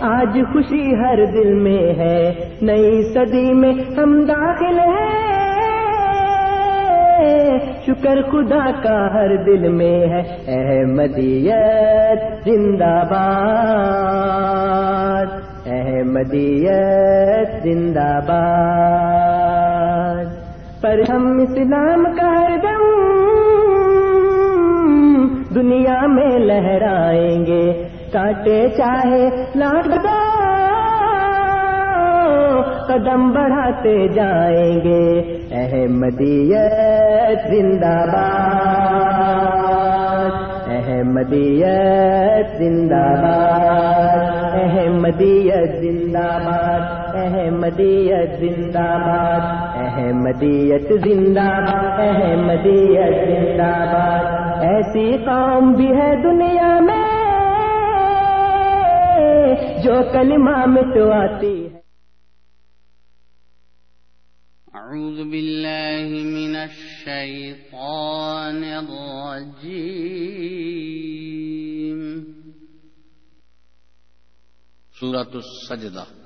آج خوشی ہر دل میں ہے۔ نئی صدی میں ہم داخل ہیں۔ شکر خدا کا ہر دل میں ہے۔ احمدیت زندہ باد۔ احمدیت زندہ باد۔ پر ہم اسلام کا ہر دم دنیا میں لہرائیں گے۔ کاٹے چاہے لاکھ دو قدم بڑھاتے جائیں گے۔ احمدیت زندہ باد۔ احمدیت زندہ باد۔ احمدیت زندہ باد۔ احمدیت زندہ باد۔ احمدیت زندہ باد۔ احمدیت زندہ باد۔ ایسی قوم بھی ہے دنیا میں جو کلمہ مٹواتی ہے۔ اعوذ باللہ من الشیطان الرجیم۔ سورة السجدہ۔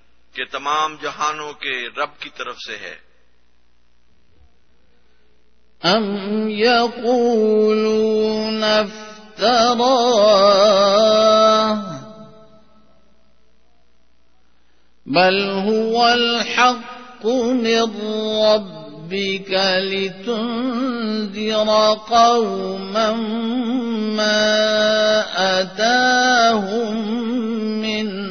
کہ تمام جہانوں کے رب کی طرف سے ہے۔ أم يقولون افتراه بل هو الحق من ربك لتنذر قوما ما أتاهم من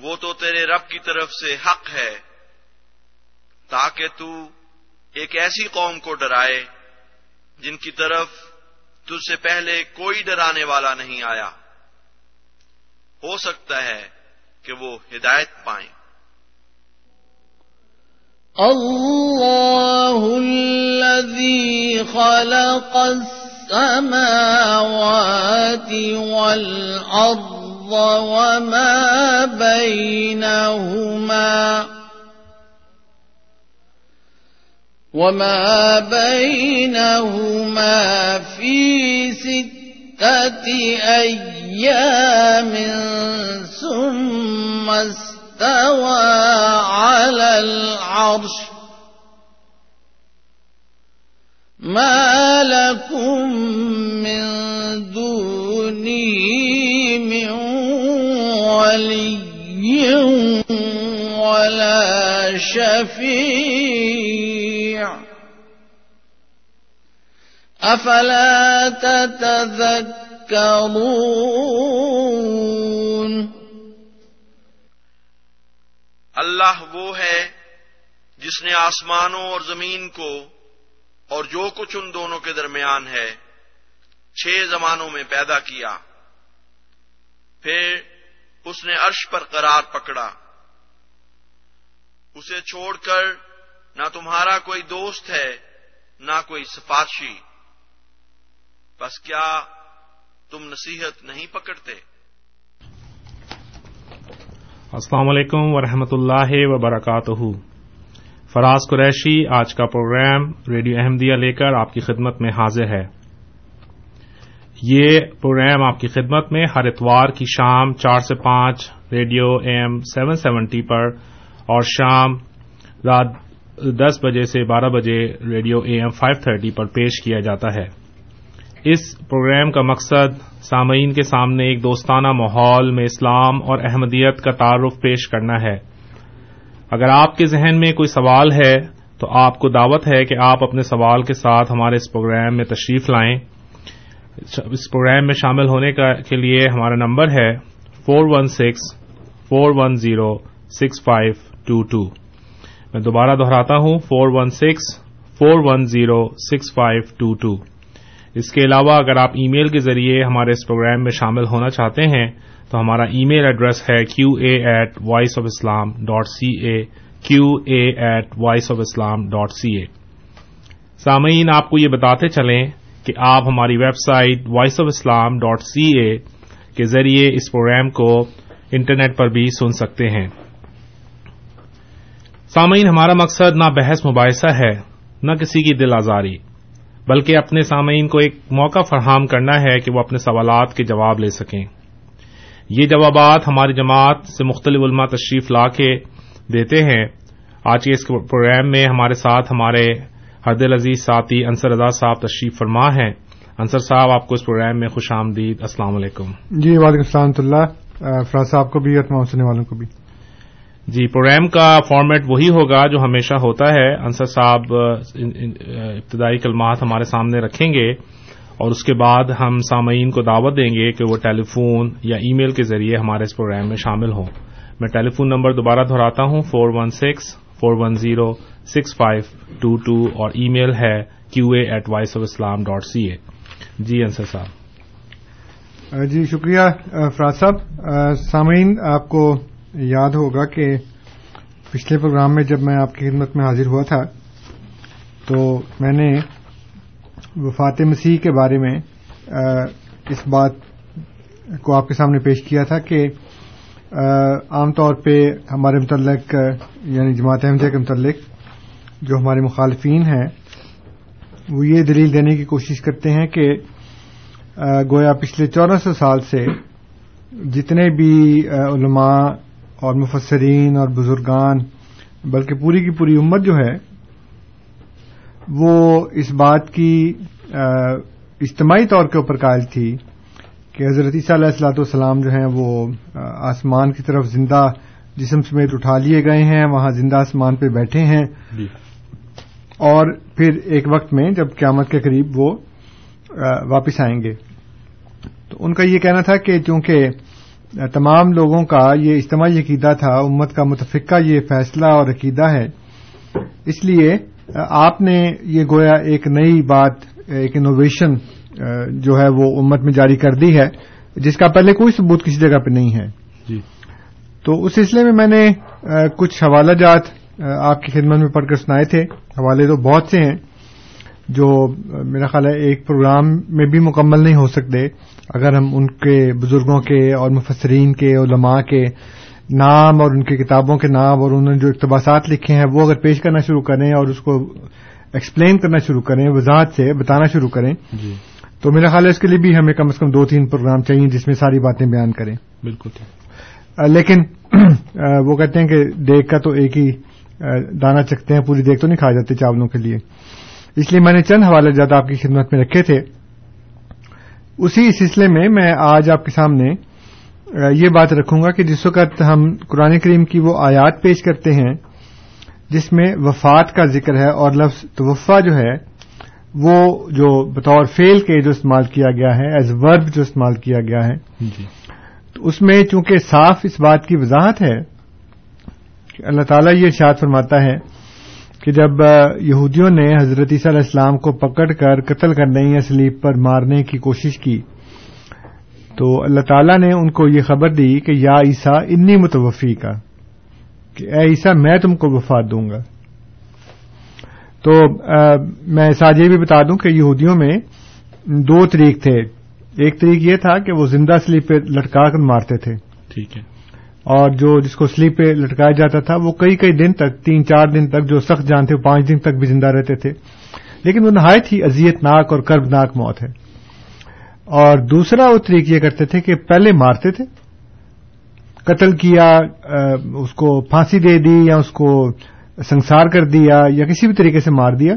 وہ تو تیرے رب کی طرف سے حق ہے، تاکہ تو ایک ایسی قوم کو ڈرائے جن کی طرف تجھ سے پہلے کوئی ڈرانے والا نہیں آیا۔ ہو سکتا ہے کہ وہ ہدایت پائیں۔ الله الذي خلق السماوات والأرض وما بينهما وما بينهما في ستة أيام ثم استوى على العرش ما لكم من دونه ولا شفيع أفلا تتذكرون؟ اللہ وہ ہے جس نے آسمانوں اور زمین کو اور جو کچھ ان دونوں کے درمیان ہے چھ زمانوں میں پیدا کیا۔ پھر اس نے عرش پر قرار پکڑا۔ اسے چھوڑ کر نہ تمہارا کوئی دوست ہے، نہ کوئی سفارشی بس کیا تم نصیحت نہیں پکڑتے؟ السلام علیکم ورحمۃ اللہ وبرکاتہ۔ فراز قریشی، آج کا پروگرام ریڈیو احمدیہ لے کر آپ کی خدمت میں حاضر ہے۔ یہ پروگرام آپ کی خدمت میں ہر اتوار کی شام چار سے پانچ ریڈیو ایم سیون سیونٹی پر اور شام رات دس بجے سے بارہ بجے radio A M five thirty پر پیش کیا جاتا ہے۔ اس پروگرام کا مقصد سامعین کے سامنے ایک دوستانہ ماحول میں اسلام اور احمدیت کا تعارف پیش کرنا ہے۔ اگر آپ کے ذہن میں کوئی سوال ہے تو آپ کو دعوت ہے کہ آپ اپنے سوال کے ساتھ ہمارے اس پروگرام میں تشریف لائیں۔ اس پروگرام میں شامل ہونے کے لیے ہمارا نمبر ہے four one six four one zero six five two two میں دوبارہ دہراتا ہوں four one six four one zero, six five two two اس کے علاوہ اگر آپ ای میل کے ذریعے ہمارے اس پروگرام میں شامل ہونا چاہتے ہیں، تو ہمارا ای میل ایڈریس ہے Q A at voice of Islam dot C A Q A at voice of Islam dot C A سامعین، آپ کو یہ بتاتے چلیں کہ آپ ہماری website voice of Islam dot C A کے ذریعے اس پروگرام کو انٹرنیٹ پر بھی سن سکتے ہیں۔ سامعین، ہمارا مقصد نہ بحث مباحثہ ہے، نہ کسی کی دل آزاری، بلکہ اپنے سامعین کو ایک موقع فراہم کرنا ہے کہ وہ اپنے سوالات کے جواب لے سکیں۔ یہ جوابات ہماری جماعت سے مختلف علماء تشریف لا کے دیتے ہیں۔ آج کے اس پروگرام میں ہمارے ساتھ ہمارے حد العزیز ساتھی انصر رضا صاحب تشریف فرما ہیں۔ انصر صاحب، آپ کو اس پروگرام میں خوش آمدید۔ السلام علیکم۔ جی وعلیکم السلام اللہ۔ فراز صاحب کو بھی اور تمام سننے والوں کو بھی۔ جی پروگرام کا فارمیٹ وہی ہوگا جو ہمیشہ ہوتا ہے۔ انصر صاحب ابتدائی کلمات ہمارے سامنے رکھیں گے اور اس کے بعد ہم سامعین کو دعوت دیں گے کہ وہ ٹیلی فون یا ای میل کے ذریعے ہمارے اس پروگرام میں شامل ہوں۔ میں ٹیلی فون نمبر دوبارہ دہراتا ہوں four one six four one zero six five two two اور ای میل ہے Q A at voice of Islam dot C A جی انصر صاحب۔ جی شکریہ فراز صاحب۔ سامعین، آپ کو یاد ہوگا کہ پچھلے پروگرام میں جب میں آپ کی خدمت میں حاضر ہوا تھا، تو میں نے وفات مسیح کے بارے میں اس بات کو آپ کے سامنے پیش کیا تھا کہ عام طور پہ ہمارے متعلق یعنی جماعت احمدیہ کے متعلق جو ہمارے مخالفین ہیں، وہ یہ دلیل دینے کی کوشش کرتے ہیں کہ گویا پچھلے چودہ سو سال سے جتنے بھی علماء اور مفسرین اور بزرگان بلکہ پوری کی پوری امت جو ہے وہ اس بات کی اجتماعی طور کے اوپر قائل تھی کہ حضرت عیسیٰ علیہ السلاۃ والسلام جو ہیں وہ آسمان کی طرف زندہ جسم سمیت اٹھا لیے گئے ہیں وہاں زندہ آسمان پہ بیٹھے ہیں۔ جی۔ اور پھر ایک وقت میں جب قیامت کے قریب وہ واپس آئیں گے۔ تو ان کا یہ کہنا تھا کہ چونکہ تمام لوگوں کا یہ اجتماعی عقیدہ تھا امت کا متفقہ یہ فیصلہ اور عقیدہ ہے۔ اس لیے آپ نے یہ گویا ایک نئی بات ایک انوویشن جو ہے وہ امت میں جاری کر دی ہے جس کا پہلے کوئی ثبوت کسی جگہ پہ نہیں ہے۔ جی۔ تو اس سلسلے میں میں نے کچھ حوالہ جات آپ کی خدمت میں پڑھ کر سنائے تھے۔ حوالے تو بہت سے ہیں۔ جو میرا خیال ہے ایک پروگرام میں بھی مکمل نہیں ہو سکتے اگر ہم ان کے بزرگوں کے اور مفسرین کے علماء کے نام اور ان کی کتابوں کے نام اور انہوں نے جو اقتباسات لکھے ہیں وہ اگر پیش کرنا شروع کریں اور اس کو ایکسپلین کرنا شروع کریں وضاحت سے بتانا شروع کریں جی۔ تو میرا خیال ہے اس کے لیے بھی ہمیں کم از کم دو تین پروگرام چاہیے جس میں ساری باتیں بیان کریں۔ بالکل۔ لیکن وہ کہتے ہیں کہ دیگ کا تو ایک ہی آ، دانہ چکتے ہیں پوری دیگ تو نہیں کھائے جاتے چاولوں کے لیے۔ اس لیے میں نے چند حوالے جات آپ کی خدمت میں رکھے تھے۔ اسی سلسلے میں میں آج آپ کے سامنے یہ بات رکھوں گا کہ جس وقت ہم قرآن کریم کی وہ آیات پیش کرتے ہیں جس میں وفات کا ذکر ہے اور لفظ توفا جو ہے وہ جو بطور فیل کے جو استعمال کیا گیا ہے ایز ورب جو استعمال کیا گیا ہے جی۔ تو اس میں چونکہ صاف اس بات کی وضاحت ہے کہ اللہ تعالیٰ یہ ارشاد فرماتا ہے کہ جب یہودیوں نے حضرت عیسیٰ علیہ السلام کو پکڑ کر قتل کرنے یا سلیب پر مارنے کی کوشش کی، تو اللہ تعالیٰ نے ان کو یہ خبر دی کہ یا عیسیٰ انی متوفی کا کہ اے عیسیٰ میں تم کو وفات دوں گا۔ تو میں ساتھ یہ بھی بتا دوں کہ یہودیوں میں دو طریق تھے۔ ایک طریق یہ تھا کہ وہ زندہ سلیب پہ لٹکا کر مارتے تھے۔ ٹھیک ہے۔ اور جو جس کو سلیپ پہ لٹکایا جاتا تھا، وہ کئی کئی دن تک، تین چار دن تک جو سخت جان تھے وہ پانچ دن تک بھی زندہ رہتے تھے۔ لیکن وہ نہایت ہی اذیت ناک اور کربناک موت ہے۔ اور دوسرا وہ طریق یہ کرتے تھے کہ پہلے مارتے تھے۔ قتل کیا اس کو پھانسی دے دی یا اس کو سنسار کر دیا یا کسی بھی طریقے سے مار دیا۔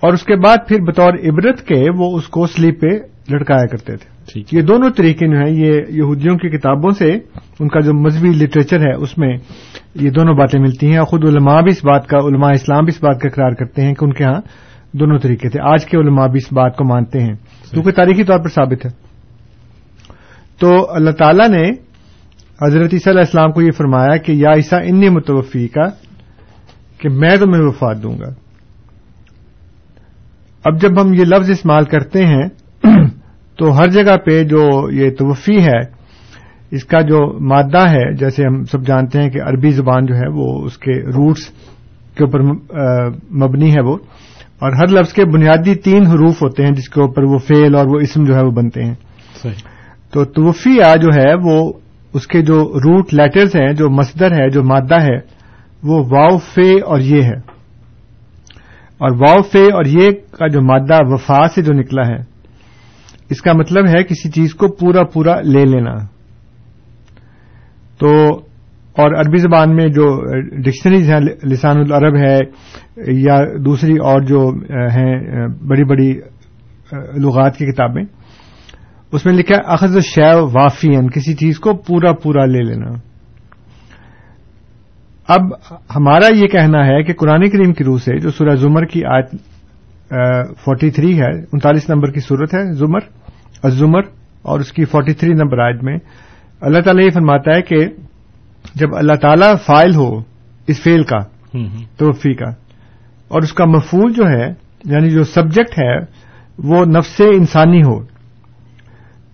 اور اس کے بعد پھر بطور عبرت کے وہ اس کو سلیپ پہ لٹکایا کرتے تھے۔ یہ دونوں طریقے جو ہیں یہ یہودیوں کی کتابوں سے ان کا جو مذہبی لٹریچر ہے اس میں یہ دونوں باتیں ملتی ہیں۔ اور خود علماء بھی اس بات کا علماء اسلام بھی اس بات کا اقرار کرتے ہیں کہ ان کے ہاں دونوں طریقے تھے۔ آج کے علماء بھی اس بات کو مانتے ہیں۔ کیونکہ تاریخی طور پر ثابت ہے۔ تو اللہ تعالیٰ نے حضرت عیسیٰ علیہ السلام کو یہ فرمایا کہ یا عیسیٰ انی متوفی کا کہ میں تمہیں وفات دوں گا۔ اب جب ہم یہ لفظ استعمال کرتے ہیں تو ہر جگہ پہ جو یہ توفی ہے اس کا جو مادہ ہے جیسے ہم سب جانتے ہیں کہ عربی زبان جو ہے وہ اس کے روٹس کے اوپر مبنی ہے وہ۔ اور ہر لفظ کے بنیادی تین حروف ہوتے ہیں جس کے اوپر وہ فیل اور وہ اسم جو ہے وہ بنتے ہیں۔ صحیح۔ تو توفیہ جو ہے وہ اس کے جو روٹ لیٹرز ہیں جو مصدر ہے جو مادہ ہے وہ واؤ فے اور یہ ہے۔ اور واؤ فے اور یہ کا جو مادہ وفا سے جو نکلا ہے اس کا مطلب ہے کسی چیز کو پورا پورا لے لینا۔ تو اور عربی زبان میں جو ڈکشنریز ہیں، لسان العرب ہے، یا دوسری اور جو ہیں، بڑی بڑی لغات کی کتابیں، اس میں لکھا ہے، اخذ شیو وافین کسی چیز کو پورا پورا لے لینا۔ اب ہمارا یہ کہنا ہے کہ قرآن کریم کی روح سے، جو سورہ زمر کی آیت فورٹی تھری ہے، انتالیس نمبر کی صورت ہے، زمر۔ الزمر اور اس کی فورٹی تھری نمبر آیت میں اللہ تعالیٰ یہ فرماتا ہے کہ جب اللہ تعالیٰ فائل ہو اس فیل کا توفی کا اور اس کا مفول جو ہے یعنی جو سبجیکٹ ہے وہ نفس انسانی ہو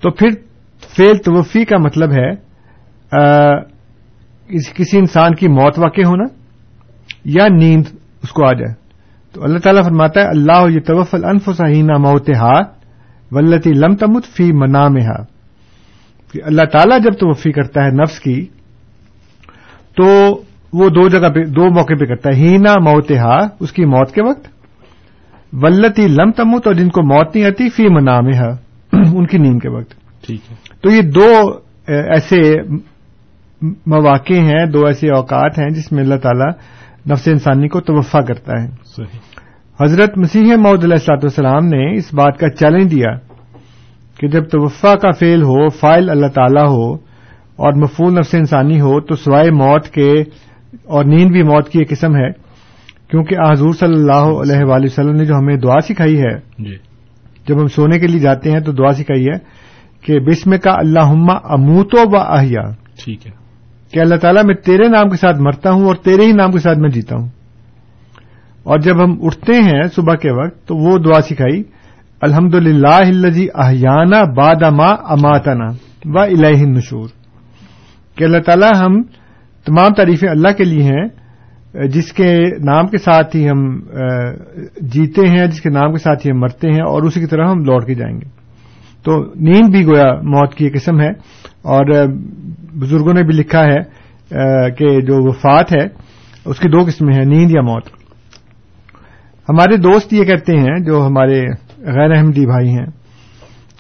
تو پھر فیل توفی کا مطلب ہے کسی انسان کی موت واقع ہونا یا نیند اس کو آ جائے۔ تو اللہ تعالیٰ فرماتا ہے اللہ یہ توف الف صحینہ موت ولتی لم تمت فی منام کہ اللہ تعالیٰ جب توفی کرتا ہے نفس کی تو وہ دو جگہ پہ دو موقع پہ کرتا ہے۔ ہینا موت اس کی موت کے وقت۔ ولتی لم تمت اور جن کو موت نہیں آتی فی منام ان کی نیند کے وقت۔ ٹھیک ہے۔ تو یہ دو ایسے مواقع ہیں دو ایسے اوقات ہیں جس میں اللہ تعالیٰ نفس انسانی کو توفع کرتا ہے۔ صحیح۔ حضرت مسیح علیہ السلاط والسلام نے اس بات کا چیلنج دیا کہ جب توفع کا فیل ہو فائل اللہ تعالیٰ ہو اور مفول نفس انسانی ہو تو سوائے موت کے اور نیند بھی موت کی ایک قسم ہے۔ کیونکہ حضور صلی اللہ علیہ وآلہ وسلم نے جو ہمیں دعا سکھائی ہے جی۔ جب ہم سونے کے لیے جاتے ہیں تو دعا سکھائی ہے کہ بسم کا اللہ اموتو و احیا۔ ٹھیک ہے۔ کہ اللہ تعالیٰ میں تیرے نام کے ساتھ مرتا ہوں اور تیرے ہی نام کے ساتھ میں جیتا ہوں۔ اور جب ہم اٹھتے ہیں صبح کے وقت تو وہ دعا سکھائی الحمد للہ الزی احیانہ بادما اماتنا و الہ نشور کہ اللہ تعالیٰ ہم تمام تعریفیں اللہ کے لیے ہیں، جس کے نام کے ساتھ ہی ہم جیتے ہیں، جس کے نام کے ساتھ ہی ہم مرتے ہیں اور اسی کی طرح ہم لوٹ کے جائیں گے۔ تو نیند بھی گویا موت کی ایک قسم ہے۔ اور بزرگوں نے بھی لکھا ہے کہ جو وفات ہے، اس کی دو قسمیں ہیں، نیند یا موت۔ ہمارے دوست یہ کہتے ہیں جو ہمارے غیر احمدی بھائی ہیں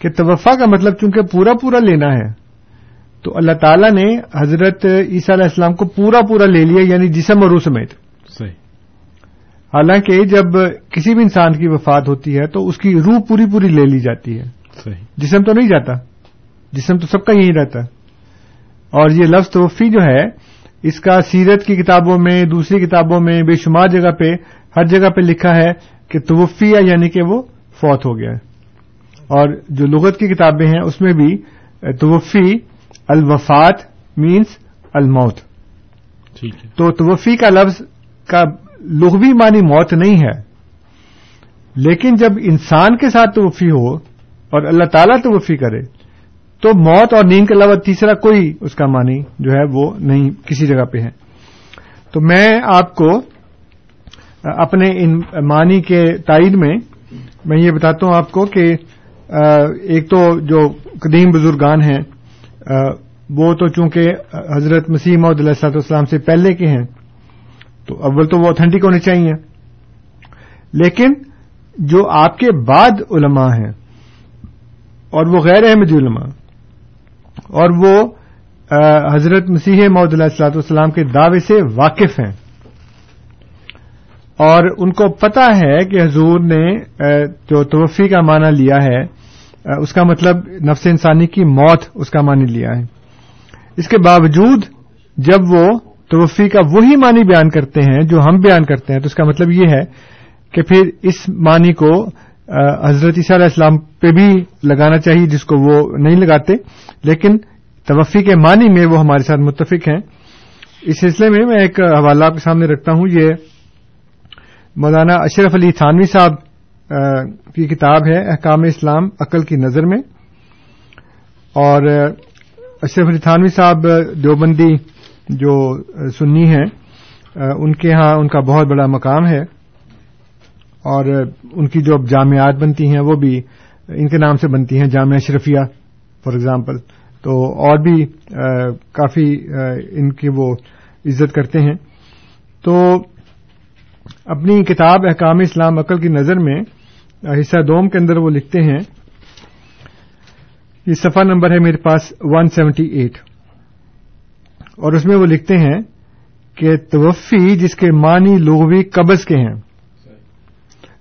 کہ توفع کا مطلب چونکہ پورا پورا لینا ہے تو اللہ تعالیٰ نے حضرت عیسیٰ علیہ السلام کو پورا پورا لے لیا یعنی جسم اور روح سمیت۔ صحیح۔ حالانکہ جب کسی بھی انسان کی وفات ہوتی ہے تو اس کی روح پوری پوری لے لی جاتی ہے۔ صحیح۔ جسم تو نہیں جاتا جسم تو سب کا یہی رہتا۔ ہے اور یہ لفظ توفی جو ہے اس کا سیرت کی کتابوں میں دوسری کتابوں میں بے شمار جگہ پہ ہر جگہ پہ لکھا ہے کہ توفیہ یعنی کہ وہ فوت ہو گیا ہے۔ اور جو لغت کی کتابیں ہیں اس میں بھی توفی الوفات مینس الموت۔ تو توفی کا لفظ کا لغوی معنی موت نہیں ہے۔ لیکن جب انسان کے ساتھ توفی ہو اور اللہ تعالیٰ توفی کرے تو موت اور نیند کے علاوہ تیسرا کوئی اس کا معنی جو ہے وہ نہیں کسی جگہ پہ ہے۔ تو میں آپ کو اپنے ان معنی کے تائید میں میں یہ بتاتا ہوں آپ کو کہ ایک تو جو قدیم بزرگان ہیں وہ تو چونکہ حضرت مسیم علیہ والسلام سے پہلے کے ہیں، تو اول تو وہ اوتھینٹک ہونے چاہیے۔ لیکن جو آپ کے بعد علماء ہیں، اور وہ غیر احمدی علماء، اور وہ حضرت مسیح محدود علیہ والسلام کے دعوے سے واقف ہیں اور ان کو پتا ہے کہ حضور نے جو توفی کا معنی لیا ہے اس کا مطلب نفس انسانی کی موت اس کا معنی لیا ہے۔ اس کے باوجود جب وہ توفی کا وہی معنی بیان کرتے ہیں جو ہم بیان کرتے ہیں، تو اس کا مطلب یہ ہے کہ پھر اس معنی کو حضرت عیسیٰ علیہ السلام پہ بھی لگانا چاہیے جس کو وہ نہیں لگاتے، لیکن توفی کے معنی میں وہ ہمارے ساتھ متفق ہیں۔ اس سلسلے میں میں ایک حوالہ آپ کے سامنے رکھتا ہوں، یہ مولانا اشرف علی تھانوی صاحب کی کتاب ہے احکام اسلام، عقل کی نظر میں۔ اور اشرف علی تھانوی صاحب، دیوبندی جو سنی ہیں ان کے ہاں ان کا بہت بڑا مقام ہے۔ اور ان کی جو اب جامعات بنتی ہیں، وہ بھی ان کے نام سے بنتی ہیں جامعہ اشرفیہ فار ایگزامپل۔ تو اور بھی کافی ان کی وہ عزت کرتے ہیں۔ تو اپنی کتاب احکام اسلام عقل کی نظر میں، حصہ دوم کے اندر وہ لکھتے ہیں، یہ صفحہ نمبر ہے میرے پاس ون سیونٹی ایٹ اور اس میں وہ لکھتے ہیں کہ توفی جس کے معنی لغوی قبض کے ہیں۔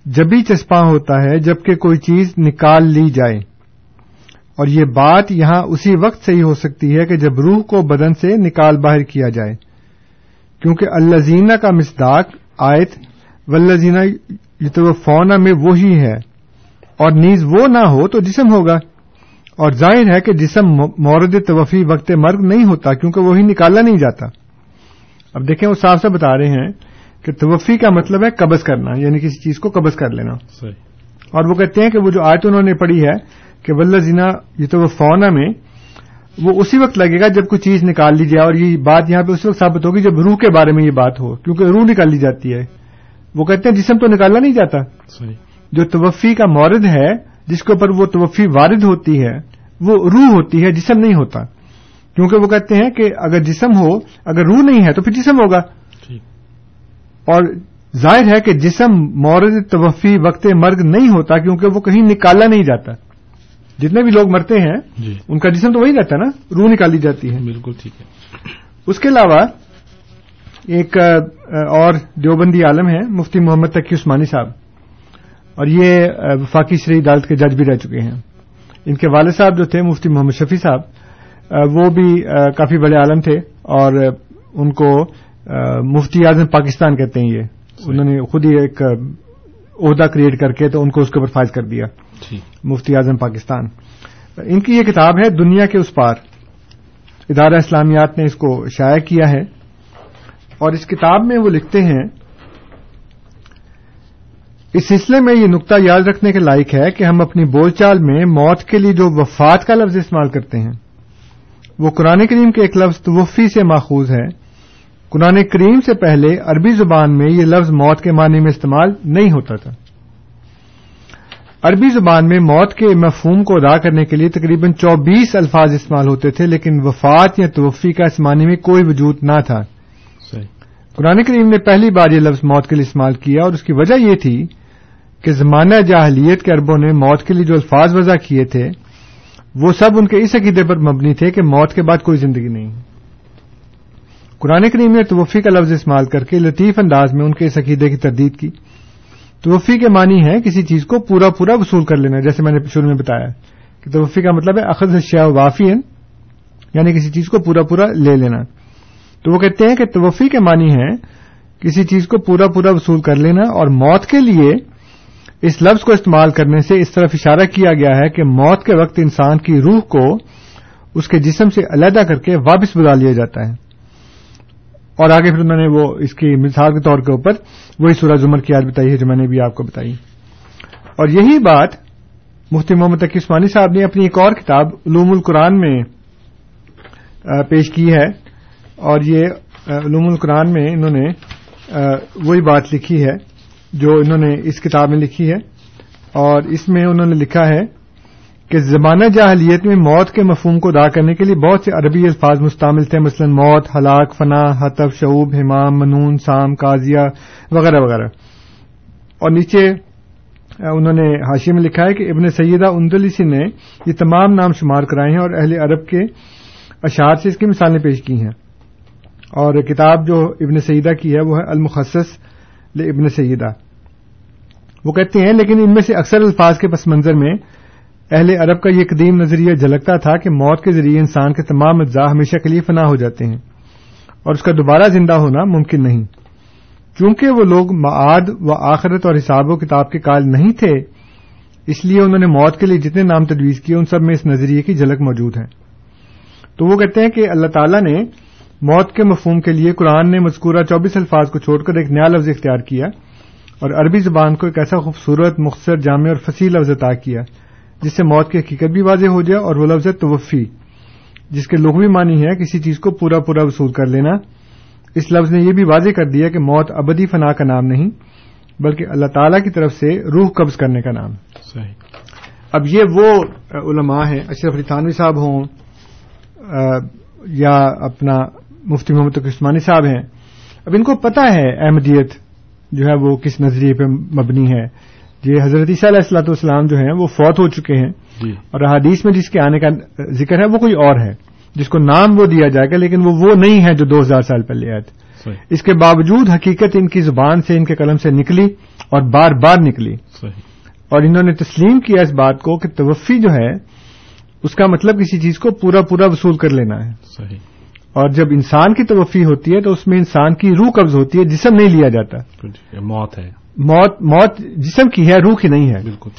جبھی چسپاں ہوتا ہے جبکہ کوئی چیز نکال لی جائے۔ اور یہ بات یہاں اسی وقت صحیح ہو سکتی ہے کہ جب روح کو بدن سے نکال باہر کیا جائے۔ کیونکہ اللہ کا مصداق آیت ولزینہ یتوفونا میں وہی ہے۔ اور نیز وہ نہ ہو تو جسم ہوگا۔ اور ظاہر ہے کہ جسم مورد توفی وقت مرگ نہیں ہوتا کیونکہ وہی نکالا نہیں جاتا۔ اب دیکھیں وہ صاف سے بتا رہے ہیں کہ توفی کا مطلب ہے قبض کرنا یعنی کسی چیز کو قبض کر لینا۔ اور وہ کہتے ہیں کہ وہ جو آیت انہوں نے پڑھی ہے کہ ولزینہ یتوفونا میں وہ اسی وقت لگے گا جب کوئی چیز نکال لی جائے۔ اور یہ بات یہاں پہ اسی وقت ثابت ہوگی جب روح کے بارے میں یہ بات ہو کیونکہ روح نکال لی جاتی ہے۔ وہ کہتے ہیں جسم تو نکالنا نہیں جاتا جو توفی کا مورد ہے جس کے اوپر وہ توفی وارد ہوتی ہے وہ روح ہوتی ہے جسم نہیں ہوتا۔ کیونکہ وہ کہتے ہیں کہ اگر جسم ہو اگر روح نہیں ہے تو پھر جسم ہوگا۔ اور ظاہر ہے کہ جسم مورد توفی وقت مرگ نہیں ہوتا کیونکہ وہ کہیں نکالا نہیں جاتا۔ جتنے بھی لوگ مرتے ہیں جی۔ ان کا جسم تو وہی رہتا ہے نا روح نکالی جاتی ہے۔ بالکل ٹھیک ہے۔ اس کے علاوہ ایک اور دیوبندی عالم ہے مفتی محمد تقی عثمانی صاحب۔ اور یہ وفاقی شری عدالت کے جج بھی رہ چکے ہیں۔ ان کے والد صاحب جو تھے مفتی محمد شفیع صاحب وہ بھی کافی بڑے عالم تھے۔ اور ان کو مفتی اعظم پاکستان کہتے ہیں یہ۔ انہوں نے خود ہی ایک عہدہ کریٹ کر کے تو ان کو اس کے اوپر فائز کر دیا۔ مفتی اعظم پاکستان۔ ان کی یہ کتاب ہے دنیا کے اس پار۔ ادارہ اسلامیات نے اس کو شائع کیا ہے۔ اور اس کتاب میں وہ لکھتے ہیں، اس سلسلے میں یہ نقطہ یاد رکھنے کے لائق ہے کہ ہم اپنی بول چال میں موت کے لیے جو وفات کا لفظ استعمال کرتے ہیں، وہ قرآن کریم کے ایک لفظ توفی سے ماخوذ ہے۔ قرآن کریم سے پہلے عربی زبان میں یہ لفظ موت کے معنی میں استعمال نہیں ہوتا تھا۔ عربی زبان میں موت کے مفہوم کو ادا کرنے کے لیے تقریباً چوبیس الفاظ استعمال ہوتے تھے، لیکن وفات یا توفی کا اس معنی میں کوئی وجود نہ تھا۔ قرآن کریم نے پہلی بار یہ لفظ موت کے لیے استعمال کیا اور اس کی وجہ یہ تھی کہ زمانہ جاہلیت کے عربوں نے موت کے لیے جو الفاظ وضع کیے تھے، وہ سب ان کے اس عقیدے پر مبنی تھے کہ موت کے بعد کوئی زندگی نہیں۔ قرآن کریم نے توفی کا لفظ استعمال کر کے لطیف انداز میں ان کے اس عقیدے کی تردید کی۔ توفی کے معنی ہے کسی چیز کو پورا پورا وصول کر لینا، جیسے میں نے شروع میں بتایا کہ توفی کا مطلب ہے اخذ شیا وافی یعنی کسی چیز کو پورا پورا لے لینا۔ تو وہ کہتے ہیں کہ توفی کے معنی ہے کسی چیز کو پورا پورا وصول کر لینا اور موت کے لیے اس لفظ کو استعمال کرنے سے اس طرف اشارہ کیا گیا ہے کہ موت کے وقت انسان کی روح کو اس کے جسم سے علیحدہ کر کے واپس بلا لیا جاتا ہے۔ اور آگے پھر انہوں نے وہ اس کی مثال کے طور کے اوپر وہی سورہ زمر کی یاد بتائی ہے جو میں نے بھی آپ کو بتائی۔ اور یہی بات مفتی محمد تقی عثمانی صاحب نے اپنی ایک اور کتاب علوم القرآن میں پیش کی ہے۔ اور یہ علوم القرآن میں انہوں نے وہی بات لکھی ہے جو انہوں نے اس کتاب میں لکھی ہے اور اس میں انہوں نے لکھا ہے کہ زمانہ جاہلیت میں موت کے مفہوم کو ادا کرنے کے لیے بہت سے عربی الفاظ مستعمل تھے، مثلا موت، ہلاک، فنا حتف شعوب، حمام، منون، سام کازیا وغیرہ وغیرہ۔ اور نیچے انہوں نے حاشی میں لکھا ہے کہ ابن سیدہ اندلیسی نے یہ تمام نام شمار کرائے ہیں اور اہل عرب کے اشعار سے اس کی مثالیں پیش کی ہیں۔ اور کتاب جو ابن سیدہ کی ہے وہ ہے المخصص ابن سیدہ۔ وہ کہتے ہیں، لیکن ان میں سے اکثر الفاظ کے پس منظر میں اہل عرب کا یہ قدیم نظریہ جھلکتا تھا کہ موت کے ذریعے انسان کے تمام اجزاء ہمیشہ کے لیے فنا ہو جاتے ہیں اور اس کا دوبارہ زندہ ہونا ممکن نہیں۔ چونکہ وہ لوگ معاد و آخرت اور حساب و کتاب کے کال نہیں تھے، اس لیے انہوں نے موت کے لیے جتنے نام تجویز کیے، ان سب میں اس نظریے کی جھلک موجود ہے۔ تو وہ کہتے ہیں کہ اللہ تعالی نے موت کے مفہوم کے لیے قرآن نے مذکورہ چوبیس الفاظ کو چھوڑ کر ایک نیا لفظ اختیار کیا اور عربی زبان کو ایک ایسا خوبصورت مختصر جامع اور فصیح لفظ عطا کیا جس سے موت کی حقیقت بھی واضح ہو جائے اور وہ لفظ توفی جس کے لغوی معنی ہے کسی چیز کو پورا پورا وصول کر لینا۔ اس لفظ نے یہ بھی واضح کر دیا کہ موت ابدی فنا کا نام نہیں بلکہ اللہ تعالی کی طرف سے روح قبض کرنے کا نام۔ اب یہ وہ علماء ہیں اشرف علی تھانوی صاحب ہوں یا اپنا مفتی محمد عثمانی صاحب ہیں۔ اب ان کو پتا ہے احمدیت جو ہے وہ کس نظریے پہ مبنی ہے۔ یہ حضرت عیسیٰ علیہ السلاۃ والسلام جو ہیں وہ فوت ہو چکے ہیں۔ جی۔ اور حدیث میں جس کے آنے کا ذکر ہے وہ کوئی اور ہے۔ جس کو نام وہ دیا جائے گا لیکن وہ وہ نہیں ہے جو دو ہزار سال پہلے آئے تھے۔ اس کے باوجود حقیقت ان کی زبان سے ان کے قلم سے نکلی اور بار بار نکلی۔ صحیح۔ اور انہوں نے تسلیم کیا اس بات کو کہ توفی جو ہے اس کا مطلب کسی چیز کو پورا پورا وصول کر لینا ہے۔ صحیح۔ اور جب انسان کی توفی ہوتی ہے تو اس میں انسان کی روح قبض ہوتی ہے جسم نہیں لیا جاتا۔ موت ہے۔ موت موت جسم کی ہے روح کی نہیں ہے۔ بالکل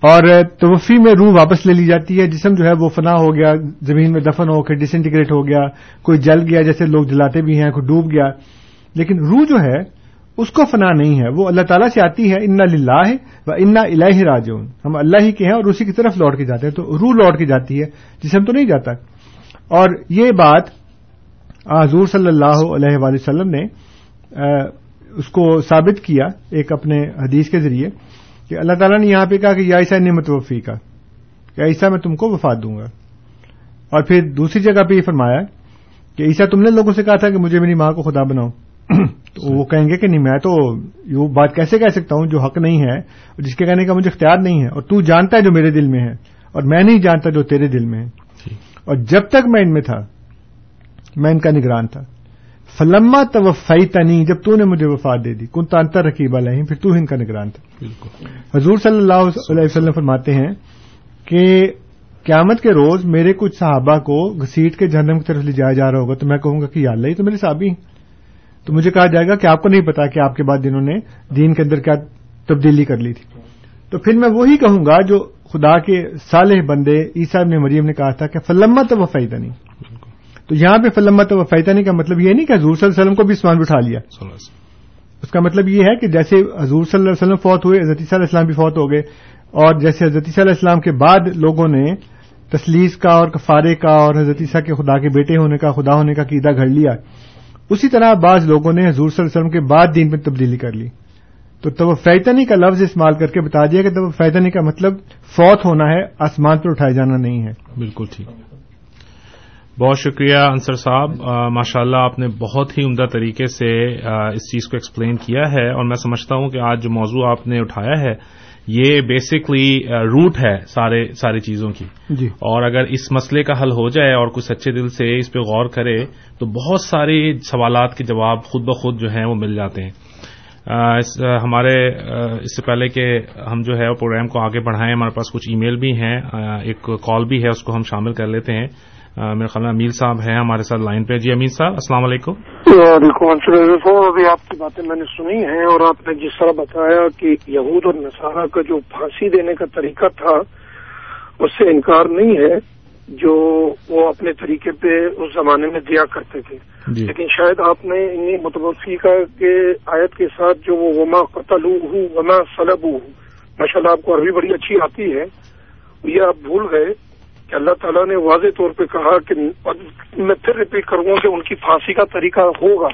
اور توفی میں روح واپس لے لی جاتی ہے جسم جو ہے وہ فنا ہو گیا زمین میں دفن ہو کے ڈس انٹیگریٹ ہو گیا کوئی جل گیا جیسے لوگ جلاتے بھی ہیں کوئی ڈوب گیا۔ لیکن روح جو ہے اس کو فنا نہیں ہے۔ وہ اللہ تعالیٰ سے آتی ہے انا للہ و انا الہ راجون ہم اللہ ہی کے ہیں اور اسی کی طرف لوٹ کے جاتے ہیں۔ تو روح لوٹ کے جاتی ہے جسم تو نہیں جاتا۔ اور یہ بات حضور صلی اللہ علیہ وآلہ وسلم نے اس کو ثابت کیا ایک اپنے حدیث کے ذریعے کہ اللہ تعالیٰ نے یہاں پہ کہا کہ یا عیسیٰ نعمت وفی کا کہ عیسیٰ میں تم کو وفات دوں گا۔ اور پھر دوسری جگہ پہ یہ فرمایا کہ عیسیٰ تم نے لوگوں سے کہا تھا کہ مجھے میری ماں کو خدا بناؤ۔ تو وہ کہیں گے کہ نہیں میں تو یہ بات کیسے کہہ سکتا ہوں جو حق نہیں ہے اور جس کے کہنے کا مجھے اختیار نہیں ہے؟ اور تو جانتا ہے جو میرے دل میں ہے اور میں نہیں جانتا جو تیرے دل میں ہے۔ اور جب تک میں ان میں تھا میں ان کا نگران تھا۔ فلما توفی تنی جب تو نے مجھے وفات دے دی۔ کن تانتر رقیب علیہ پھر تو ان کا نگران تھا۔ بالکل۔ حضور صلی اللہ علیہ وسلم فرماتے ہیں کہ قیامت کے روز میرے کچھ صحابہ کو گھسیٹ کے جہنم کی طرف لے جایا جا رہا ہوگا تو میں کہوں گا کہ یا اللہ یہ تو میرے صحابی ہیں۔ تو مجھے کہا جائے گا کہ آپ کو نہیں پتا کہ آپ کے بعد جنہوں نے دین کے اندر کیا تبدیلی کر لی تھی۔ تو پھر میں وہی کہوں گا جو خدا کے صالح بندے عیسیٰ نے مریم نے کہا تھا کہ فلما تو وفیدہ نہیں تو یہاں پہ وفیدہ نہیں کا مطلب یہ نہیں کہ حضور صلی اللہ علیہ وسلم کو بھی اسمان بٹھا لیا۔ صلی اس کا مطلب یہ ہے کہ جیسے حضور صلی اللہ علیہ وسلم فوت ہوئے حضرت علیہ السلام بھی فوت ہو گئے اور جیسے حضرت علیہ السلام کے بعد لوگوں نے تسلیس کا اور کفارے کا اور حضرت عیسیٰ کے خدا کے بیٹے ہونے کا خدا ہونے کا قیدا گھڑ لیا۔ اسی طرح بعض لوگوں نے حضور صلی اللہ علیہ وسلم کے بعد دین میں تبدیلی کر لی۔ تو تب فیتنی کا لفظ استعمال کر کے بتا دیا کہ تب فیتنی کا مطلب فوت ہونا ہے آسمان پر اٹھائے جانا نہیں ہے۔ بالکل ٹھیک۔ بہت شکریہ انصر صاحب. ماشاء اللہ آپ نے بہت ہی عمدہ طریقے سے آ، اس چیز کو ایکسپلین کیا ہے اور میں سمجھتا ہوں کہ آج جو موضوع آپ نے اٹھایا ہے یہ بیسکلی روٹ ہے سارے ساری چیزوں کی. جی. اور اگر اس مسئلے کا حل ہو جائے اور کچھ سچے دل سے اس پہ غور کرے تو بہت سارے سوالات کے جواب خود بخود جو ہیں وہ مل جاتے ہیں. ہمارے اس سے پہلے کہ ہم جو ہے پروگرام کو آگے بڑھائیں ہمارے پاس کچھ ای میل بھی ہیں ایک کال بھی ہے اس کو ہم شامل کر لیتے ہیں. میرے خیال میں امیر صاحب ہیں ہمارے ساتھ لائن پہ۔ جی امیر صاحب السلام علیکم۔ وعلیکم السلام۔ ابھی آپ کی باتیں میں نے سنی ہیں اور آپ نے جس طرح بتایا کہ یہود اور نصارہ کا جو پھانسی دینے کا طریقہ تھا اس سے انکار نہیں ہے جو وہ اپنے طریقے پہ اس زمانے میں دیا کرتے تھے۔ جی۔ لیکن شاید آپ نے انہیں متوفی کا کے آیت کے ساتھ جو وہ وما قتل ہوں وما سلب ہوں ماشاء اللہ آپ کو عربی بڑی اچھی آتی ہے۔ یہ آپ بھول گئے۔ کہ اللہ تعالیٰ نے واضح طور پہ کہا کہ میں پھر ریپیٹ کروں گا کہ ان کی پھانسی کا طریقہ ہوگا۔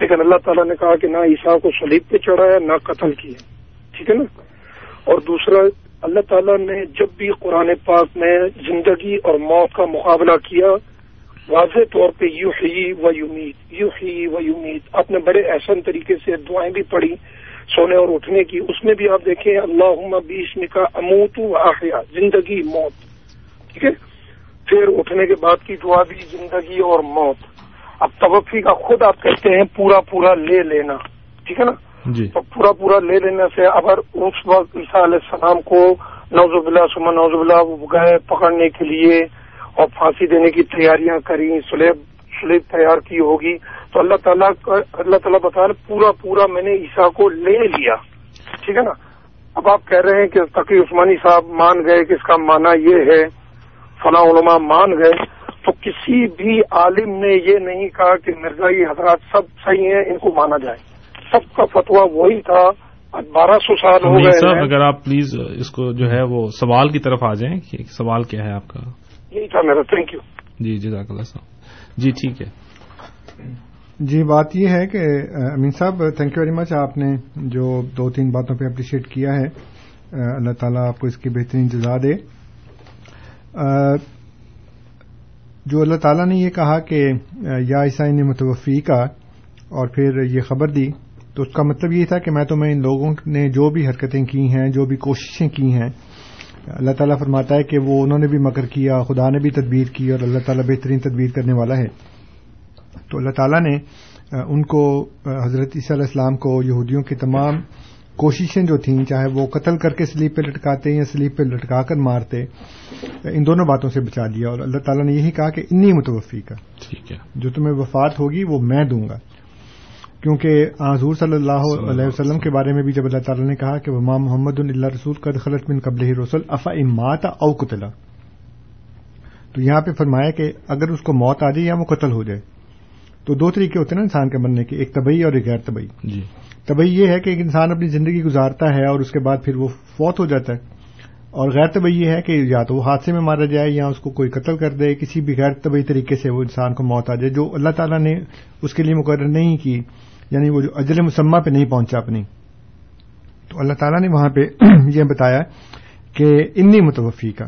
لیکن اللہ تعالیٰ نے کہا کہ نہ عیسیٰ کو سلیب پہ چڑھایا، نہ قتل کیا۔ ٹھیک ہے نا؟ اور دوسرا، اللہ تعالیٰ نے جب بھی قرآن پاک میں زندگی اور موت کا مقابلہ کیا، واضح طور پہ یو ہی و یمید یو ہی و یمید آپ نے بڑے احسن طریقے سے دعائیں بھی پڑھی سونے اور اٹھنے کی۔ اس میں بھی آپ دیکھیں اللہ بیس کا اموت و آحیا زندگی موت۔ ٹھیک ہے۔ پھر اٹھنے کے بعد کی دعا بھی زندگی اور موت۔ اب توفی کا خود آپ کہتے ہیں پورا پورا لے لینا۔ ٹھیک ہے نا؟ جی۔ تو پورا پورا لے لینے سے اگر اس وقت عیسیٰ علیہ السلام کو نوزب اللہ سما نوزب اللہ گئے پکڑنے کے لیے اور پھانسی دینے کی تیاریاں کری سلیب سلیب تیار کی ہوگی تو اللہ تعالیٰ اللہ تعالیٰ بتا رہے پورا پورا میں نے عیسیٰ کو لے لیا۔ ٹھیک ہے نا؟ اب آپ کہہ رہے ہیں کہ تقی عثمانی صاحب مان گئے کہ اس کا معنی یہ ہے فلاں علماء مان گئے تو کسی بھی عالم نے یہ نہیں کہا کہ مرزائی حضرات سب صحیح ہیں ان کو مانا جائے۔ سب کا فتویٰ وہی تھا۔ بارہ سو سال ہو گئے صاحب اگر آپ پلیز اس کو جو ہے وہ سوال کی طرف آ جائیں کہ سوال کیا ہے آپ کا؟ یہی تھا میرا۔ تھینک یو جی جزاک اللہ صاحب۔ جی ٹھیک ہے۔ جی بات یہ ہے کہ امین صاحب تھینک یو ویری مچ آپ نے جو دو تین باتوں پہ اپریشیٹ کیا ہے اللہ تعالیٰ آپ کو اس کی بہترین جزا دے۔ جو اللہ تعالیٰ نے یہ کہا کہ یا عیسائی نے متوفی کا اور پھر یہ خبر دی، تو اس کا مطلب یہ تھا کہ میں تمہیں ان لوگوں نے جو بھی حرکتیں کی ہیں، جو بھی کوششیں کی ہیں، اللہ تعالیٰ فرماتا ہے کہ وہ انہوں نے بھی مکر کیا، خدا نے بھی تدبیر کی، اور اللہ تعالیٰ بہترین تدبیر کرنے والا ہے۔ تو اللہ تعالیٰ نے ان کو حضرت عیسیٰ علیہ السلام کو، یہودیوں کی تمام کوششیں جو تھیں چاہے وہ قتل کر کے سلیب پہ لٹکاتے یا سلیب پہ لٹکا کر مارتے ان دونوں باتوں سے بچا دیا اور اللہ تعالیٰ نے یہی کہا کہ انی متوفی کا۔ ٹھیک ہے۔ جو تمہیں وفات ہوگی وہ میں دوں گا۔ کیونکہ حضور صلی اللہ علیہ وسلم کے بارے میں بھی جب اللہ تعالیٰ نے کہا کہ وما محمد اللہ رسول قد خلط بن قبل رسول افا امات او قتلا تو یہاں پہ فرمایا کہ اگر اس کو موت آ جائے یا وہ قتل ہو جائے تو دو طریقے ہوتے ہیں نا انسان کے بننے کے ایک طبی اور ایک غیر طبی جی۔ طبی یہ ہے کہ ایک انسان اپنی زندگی گزارتا ہے اور اس کے بعد پھر وہ فوت ہو جاتا ہے۔ اور غیر طبی یہ ہے کہ یا تو وہ حادثے میں مارا جائے یا اس کو کوئی قتل کر دے کسی بھی غیر طبی طریقے سے وہ انسان کو موت آ جائے جو اللہ تعالیٰ نے اس کے لیے مقرر نہیں کی یعنی وہ جو اجل مسمہ پہ نہیں پہنچا اپنی۔ تو اللہ تعالیٰ نے وہاں پہ یہ بتایا کہ انی متوفی کا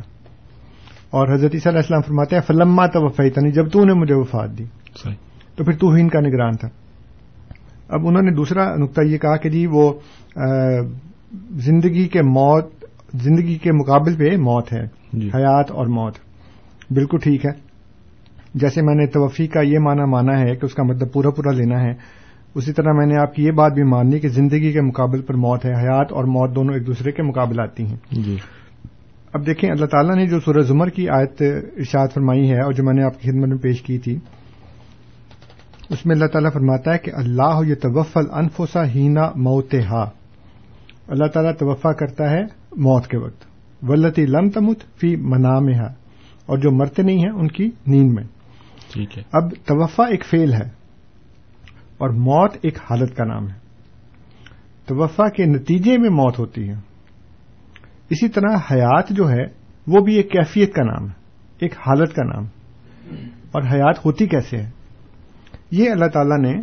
اور حضرت عیسیٰ علیہ السلام فرماتے ہیں فلما توفی تنی جب تو نے مجھے وفات دی۔ صحیح۔ تو پھر تو ہی ان کا نگران تھا۔ اب انہوں نے دوسرا نقطہ یہ کہا کہ جی وہ زندگی کے موت زندگی کے مقابل پہ موت ہے جی۔ حیات اور موت۔ بالکل ٹھیک ہے۔ جیسے میں نے توفی کا یہ معنی مانا ہے کہ اس کا مطلب پورا پورا لینا ہے اسی طرح میں نے آپ کی یہ بات بھی ماننی کہ زندگی کے مقابل پر موت ہے حیات اور موت دونوں ایک دوسرے کے مقابل آتی ہیں۔ جی۔ اب دیکھیں اللہ تعالیٰ نے جو سورہ زمر کی آیت ارشاد فرمائی ہے اور جو میں نے آپ کی خدمت میں پیش کی تھی اس میں اللہ تعالیٰ فرماتا ہے کہ اللہ یہ توفل انفوسا ہینا موت اللہ تعالیٰ توفع کرتا ہے موت کے وقت۔ ولتی لم تمت فی منام اور جو مرتے نہیں ہیں ان کی نیند میں۔ ٹھیک ہے۔ اب توفع ایک فیل ہے اور موت ایک حالت کا نام ہے۔ توفع کے نتیجے میں موت ہوتی ہے۔ اسی طرح حیات جو ہے وہ بھی ایک کیفیت کا نام ہے ایک حالت کا نام۔ اور حیات ہوتی کیسے ہے؟ یہ اللہ تعالیٰ نے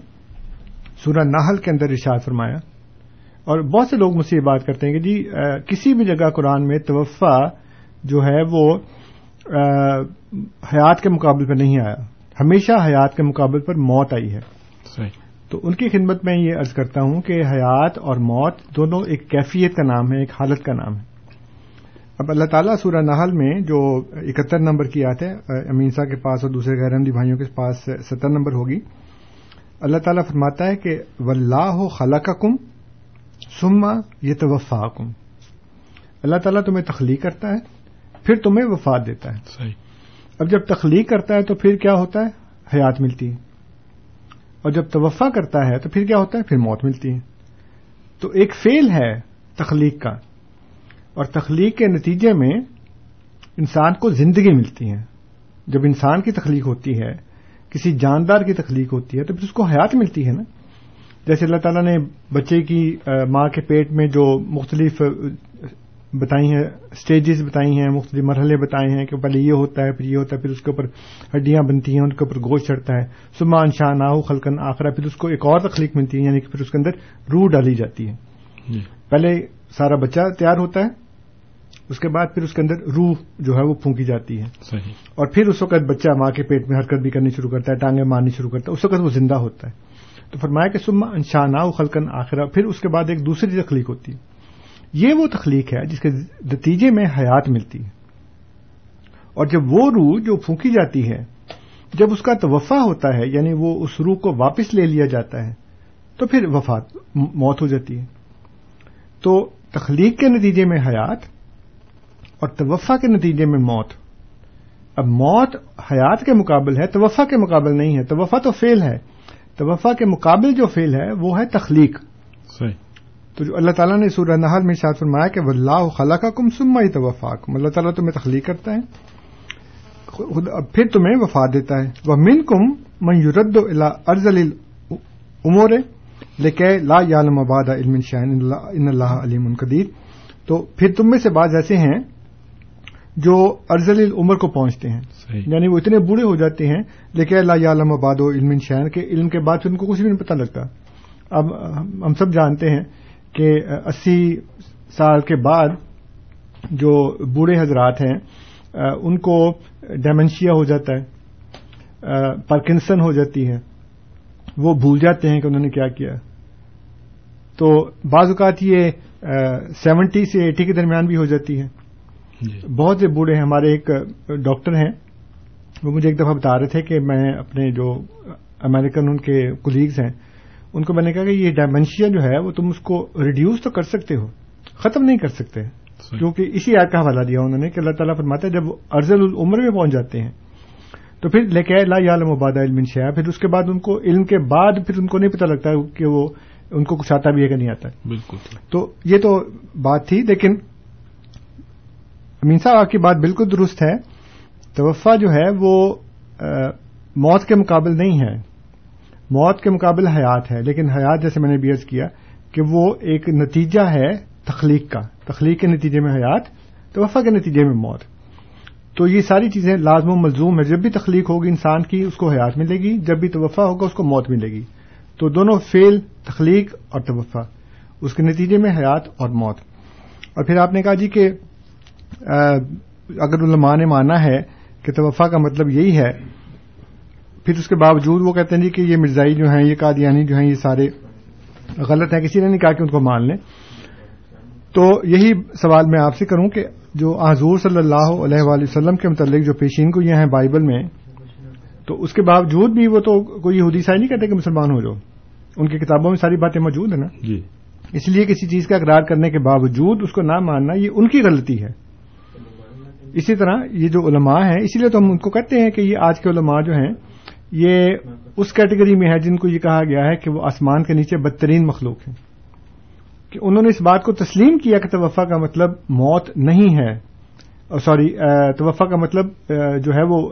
سورہ ناہل کے اندر ارشاد فرمایا اور بہت سے لوگ مجھ سے یہ بات کرتے ہیں کہ جی کسی بھی جگہ قرآن میں توفع جو ہے وہ حیات کے مقابل پر نہیں آیا۔ ہمیشہ حیات کے مقابل پر موت آئی ہے۔ صحیح۔ تو ان کی خدمت میں یہ عرض کرتا ہوں کہ حیات اور موت دونوں ایک کیفیت کا نام ہے ایک حالت کا نام ہے۔ اب اللہ تعالیٰ سورہ نحل میں جو اکہتر نمبر کی آتے ہیں امین صاحب کے پاس اور دوسرے غیر احمدی بھائیوں کے پاس ستر نمبر ہوگی۔ اللہ تعالیٰ فرماتا ہے کہ واللہ خلقکم ثم یتوفاکم۔ اللہ تعالیٰ تمہیں تخلیق کرتا ہے پھر تمہیں وفات دیتا ہے۔ صحیح۔ اب جب تخلیق کرتا ہے تو پھر کیا ہوتا ہے؟ حیات ملتی ہے۔ اور جب توفع کرتا ہے تو پھر کیا ہوتا ہے؟ پھر موت ملتی ہے۔ تو ایک فیل ہے تخلیق کا۔ اور تخلیق کے نتیجے میں انسان کو زندگی ملتی ہے جب انسان کی تخلیق ہوتی ہے کسی جاندار کی تخلیق ہوتی ہے تو پھر اس کو حیات ملتی ہے نا۔ جیسے اللہ تعالیٰ نے بچے کی ماں کے پیٹ میں جو مختلف بتائی ہیں سٹیجز بتائی ہیں مختلف مرحلے بتائے ہیں کہ پہلے یہ ہوتا ہے پھر یہ ہوتا ہے پھر اس کے اوپر ہڈیاں بنتی ہیں ان کے اوپر گوشت چڑھتا ہے۔ سما انشاء ناہو خلقن آخرا پھر اس کو ایک اور تخلیق ملتی ہے یعنی کہ پھر اس کے اندر روح ڈالی جاتی ہے۔ جی۔ پہلے سارا بچہ تیار ہوتا ہے اس کے بعد پھر اس کے اندر روح جو ہے وہ پھونکی جاتی ہے۔ صحیح۔ اور پھر اس وقت بچہ ماں کے پیٹ میں حرکت بھی کرنی شروع کرتا ہے ٹانگیں مارنی شروع کرتا ہے اس وقت وہ زندہ ہوتا ہے۔ تو فرمایا کہ سما انشانا خلقن آخرا پھر اس کے بعد ایک دوسری تخلیق ہوتی ہے۔ یہ وہ تخلیق ہے جس کے نتیجے میں حیات ملتی ہے۔ اور جب وہ روح جو پھونکی جاتی ہے جب اس کا توفع ہوتا ہے یعنی وہ اس روح کو واپس لے لیا جاتا ہے تو پھر وفات موت ہو جاتی ہے۔ تو تخلیق کے نتیجے میں حیات اور توفع کے نتیجے میں موت۔ اب موت حیات کے مقابل ہے توفع کے مقابل نہیں ہے۔ توفع تو فیل ہے۔ توفع کے مقابل جو فیل ہے وہ ہے تخلیق۔ صحیح۔ تو جو اللہ تعالیٰ نے سورہ نحل میں شاد فرمایا کہ واللہ خلقہ کم سما توفاکم اللہ تعالیٰ تمہیں تخلیق کرتا ہے۔ پھر تمہیں وفات دیتا ہے۔ وہ من کم من یورد ارض عمور لکہ لا یالم آباد علم شاہن ان اللہ علیم قدیر۔ تو پھر تم میں سے بعض ایسے ہیں جو ارزل عمر کو پہنچتے ہیں۔ صحیح۔ یعنی وہ اتنے بوڑھے ہو جاتے ہیں لیکن اللہ عالم آباد و علم شہن کے علم کے بعد پھر ان کو کچھ بھی نہیں پتہ لگتا۔ اب ہم سب جانتے ہیں کہ اسی سال کے بعد جو بوڑھے حضرات ہیں ان کو ڈیمنشیا ہو جاتا ہے پارکنسن ہو جاتی ہے۔ وہ بھول جاتے ہیں کہ انہوں نے کیا کیا۔ تو بعض اوقات یہ سیونٹی سے ایٹی کے درمیان بھی ہو جاتی ہے۔ بہت سے بوڑھے ہیں ہمارے ایک ڈاکٹر ہیں وہ مجھے ایک دفعہ بتا رہے تھے کہ میں اپنے جو امریکن ان کے کولیگز ہیں ان کو میں نے کہا کہ یہ ڈائمنشیا جو ہے وہ تم اس کو ریڈیوس تو کر سکتے ہو ختم نہیں کر سکتے۔ کیونکہ اسی آیت کا حوالہ دیا انہوں نے کہ اللہ تعالیٰ فرماتا ہے جب ارزل العمر میں پہنچ جاتے ہیں تو پھر لے کے لا عالم وباد علم شیا پھر اس کے بعد ان کو علم کے بعد پھر ان کو نہیں پتہ لگتا کہ وہ ان کو کچھ آتا بھی ہے کہ نہیں آتا۔ بالکل۔ تو یہ تو بات تھی لیکن امین صاحب، آپ کی بات بالکل درست ہے۔ توفع جو ہے وہ موت کے مقابل نہیں ہے۔ موت کے مقابل حیات ہے، لیکن حیات جیسے میں نے بیعض کیا کہ وہ ایک نتیجہ ہے تخلیق کا۔ تخلیق کے نتیجے میں حیات توفع کے نتیجے میں موت۔ تو یہ ساری چیزیں لازم و ملزوم ہے جب بھی تخلیق ہوگی انسان کی، اس کو حیات ملے گی۔ جب بھی توفع ہوگا، اس کو موت ملے گی۔ تو دونوں فیل تخلیق اور توفع اس کے نتیجے میں حیات اور موت۔ اور پھر آپ نے کہا جی کہ اگر علماء نے مانا ہے کہ توفع کا مطلب یہی ہے پھر اس کے باوجود وہ کہتے ہیں جی کہ یہ مرزائی جو ہیں یہ قادیانی جو ہیں یہ سارے غلط ہیں کسی نے نہیں کہا کہ ان کو مان لیں۔ تو یہی سوال میں آپ سے کروں کہ جو حضور صلی اللہ علیہ وآلہ وسلم کے متعلق جو پیشین کو یہ ہیں بائبل میں تو اس کے باوجود بھی وہ تو کوئی یہودی سائی نہیں کہتے کہ مسلمان ہو جاؤ۔ ان کی کتابوں میں ساری باتیں موجود ہیں نا۔ جی۔ اس لیے کسی چیز کا اقرار کرنے کے باوجود اس کو نہ ماننا یہ ان کی غلطی ہے۔ اسی طرح یہ جو علماء ہیں اسی لیے تو ہم ان کو کہتے ہیں کہ یہ آج کے علماء جو ہیں یہ اس کیٹیگری میں ہے جن کو یہ کہا گیا ہے کہ وہ آسمان کے نیچے بدترین مخلوق ہیں۔ کہ انہوں نے اس بات کو تسلیم کیا کہ توفع کا مطلب موت نہیں ہے۔ سوری توفع کا مطلب جو ہے وہ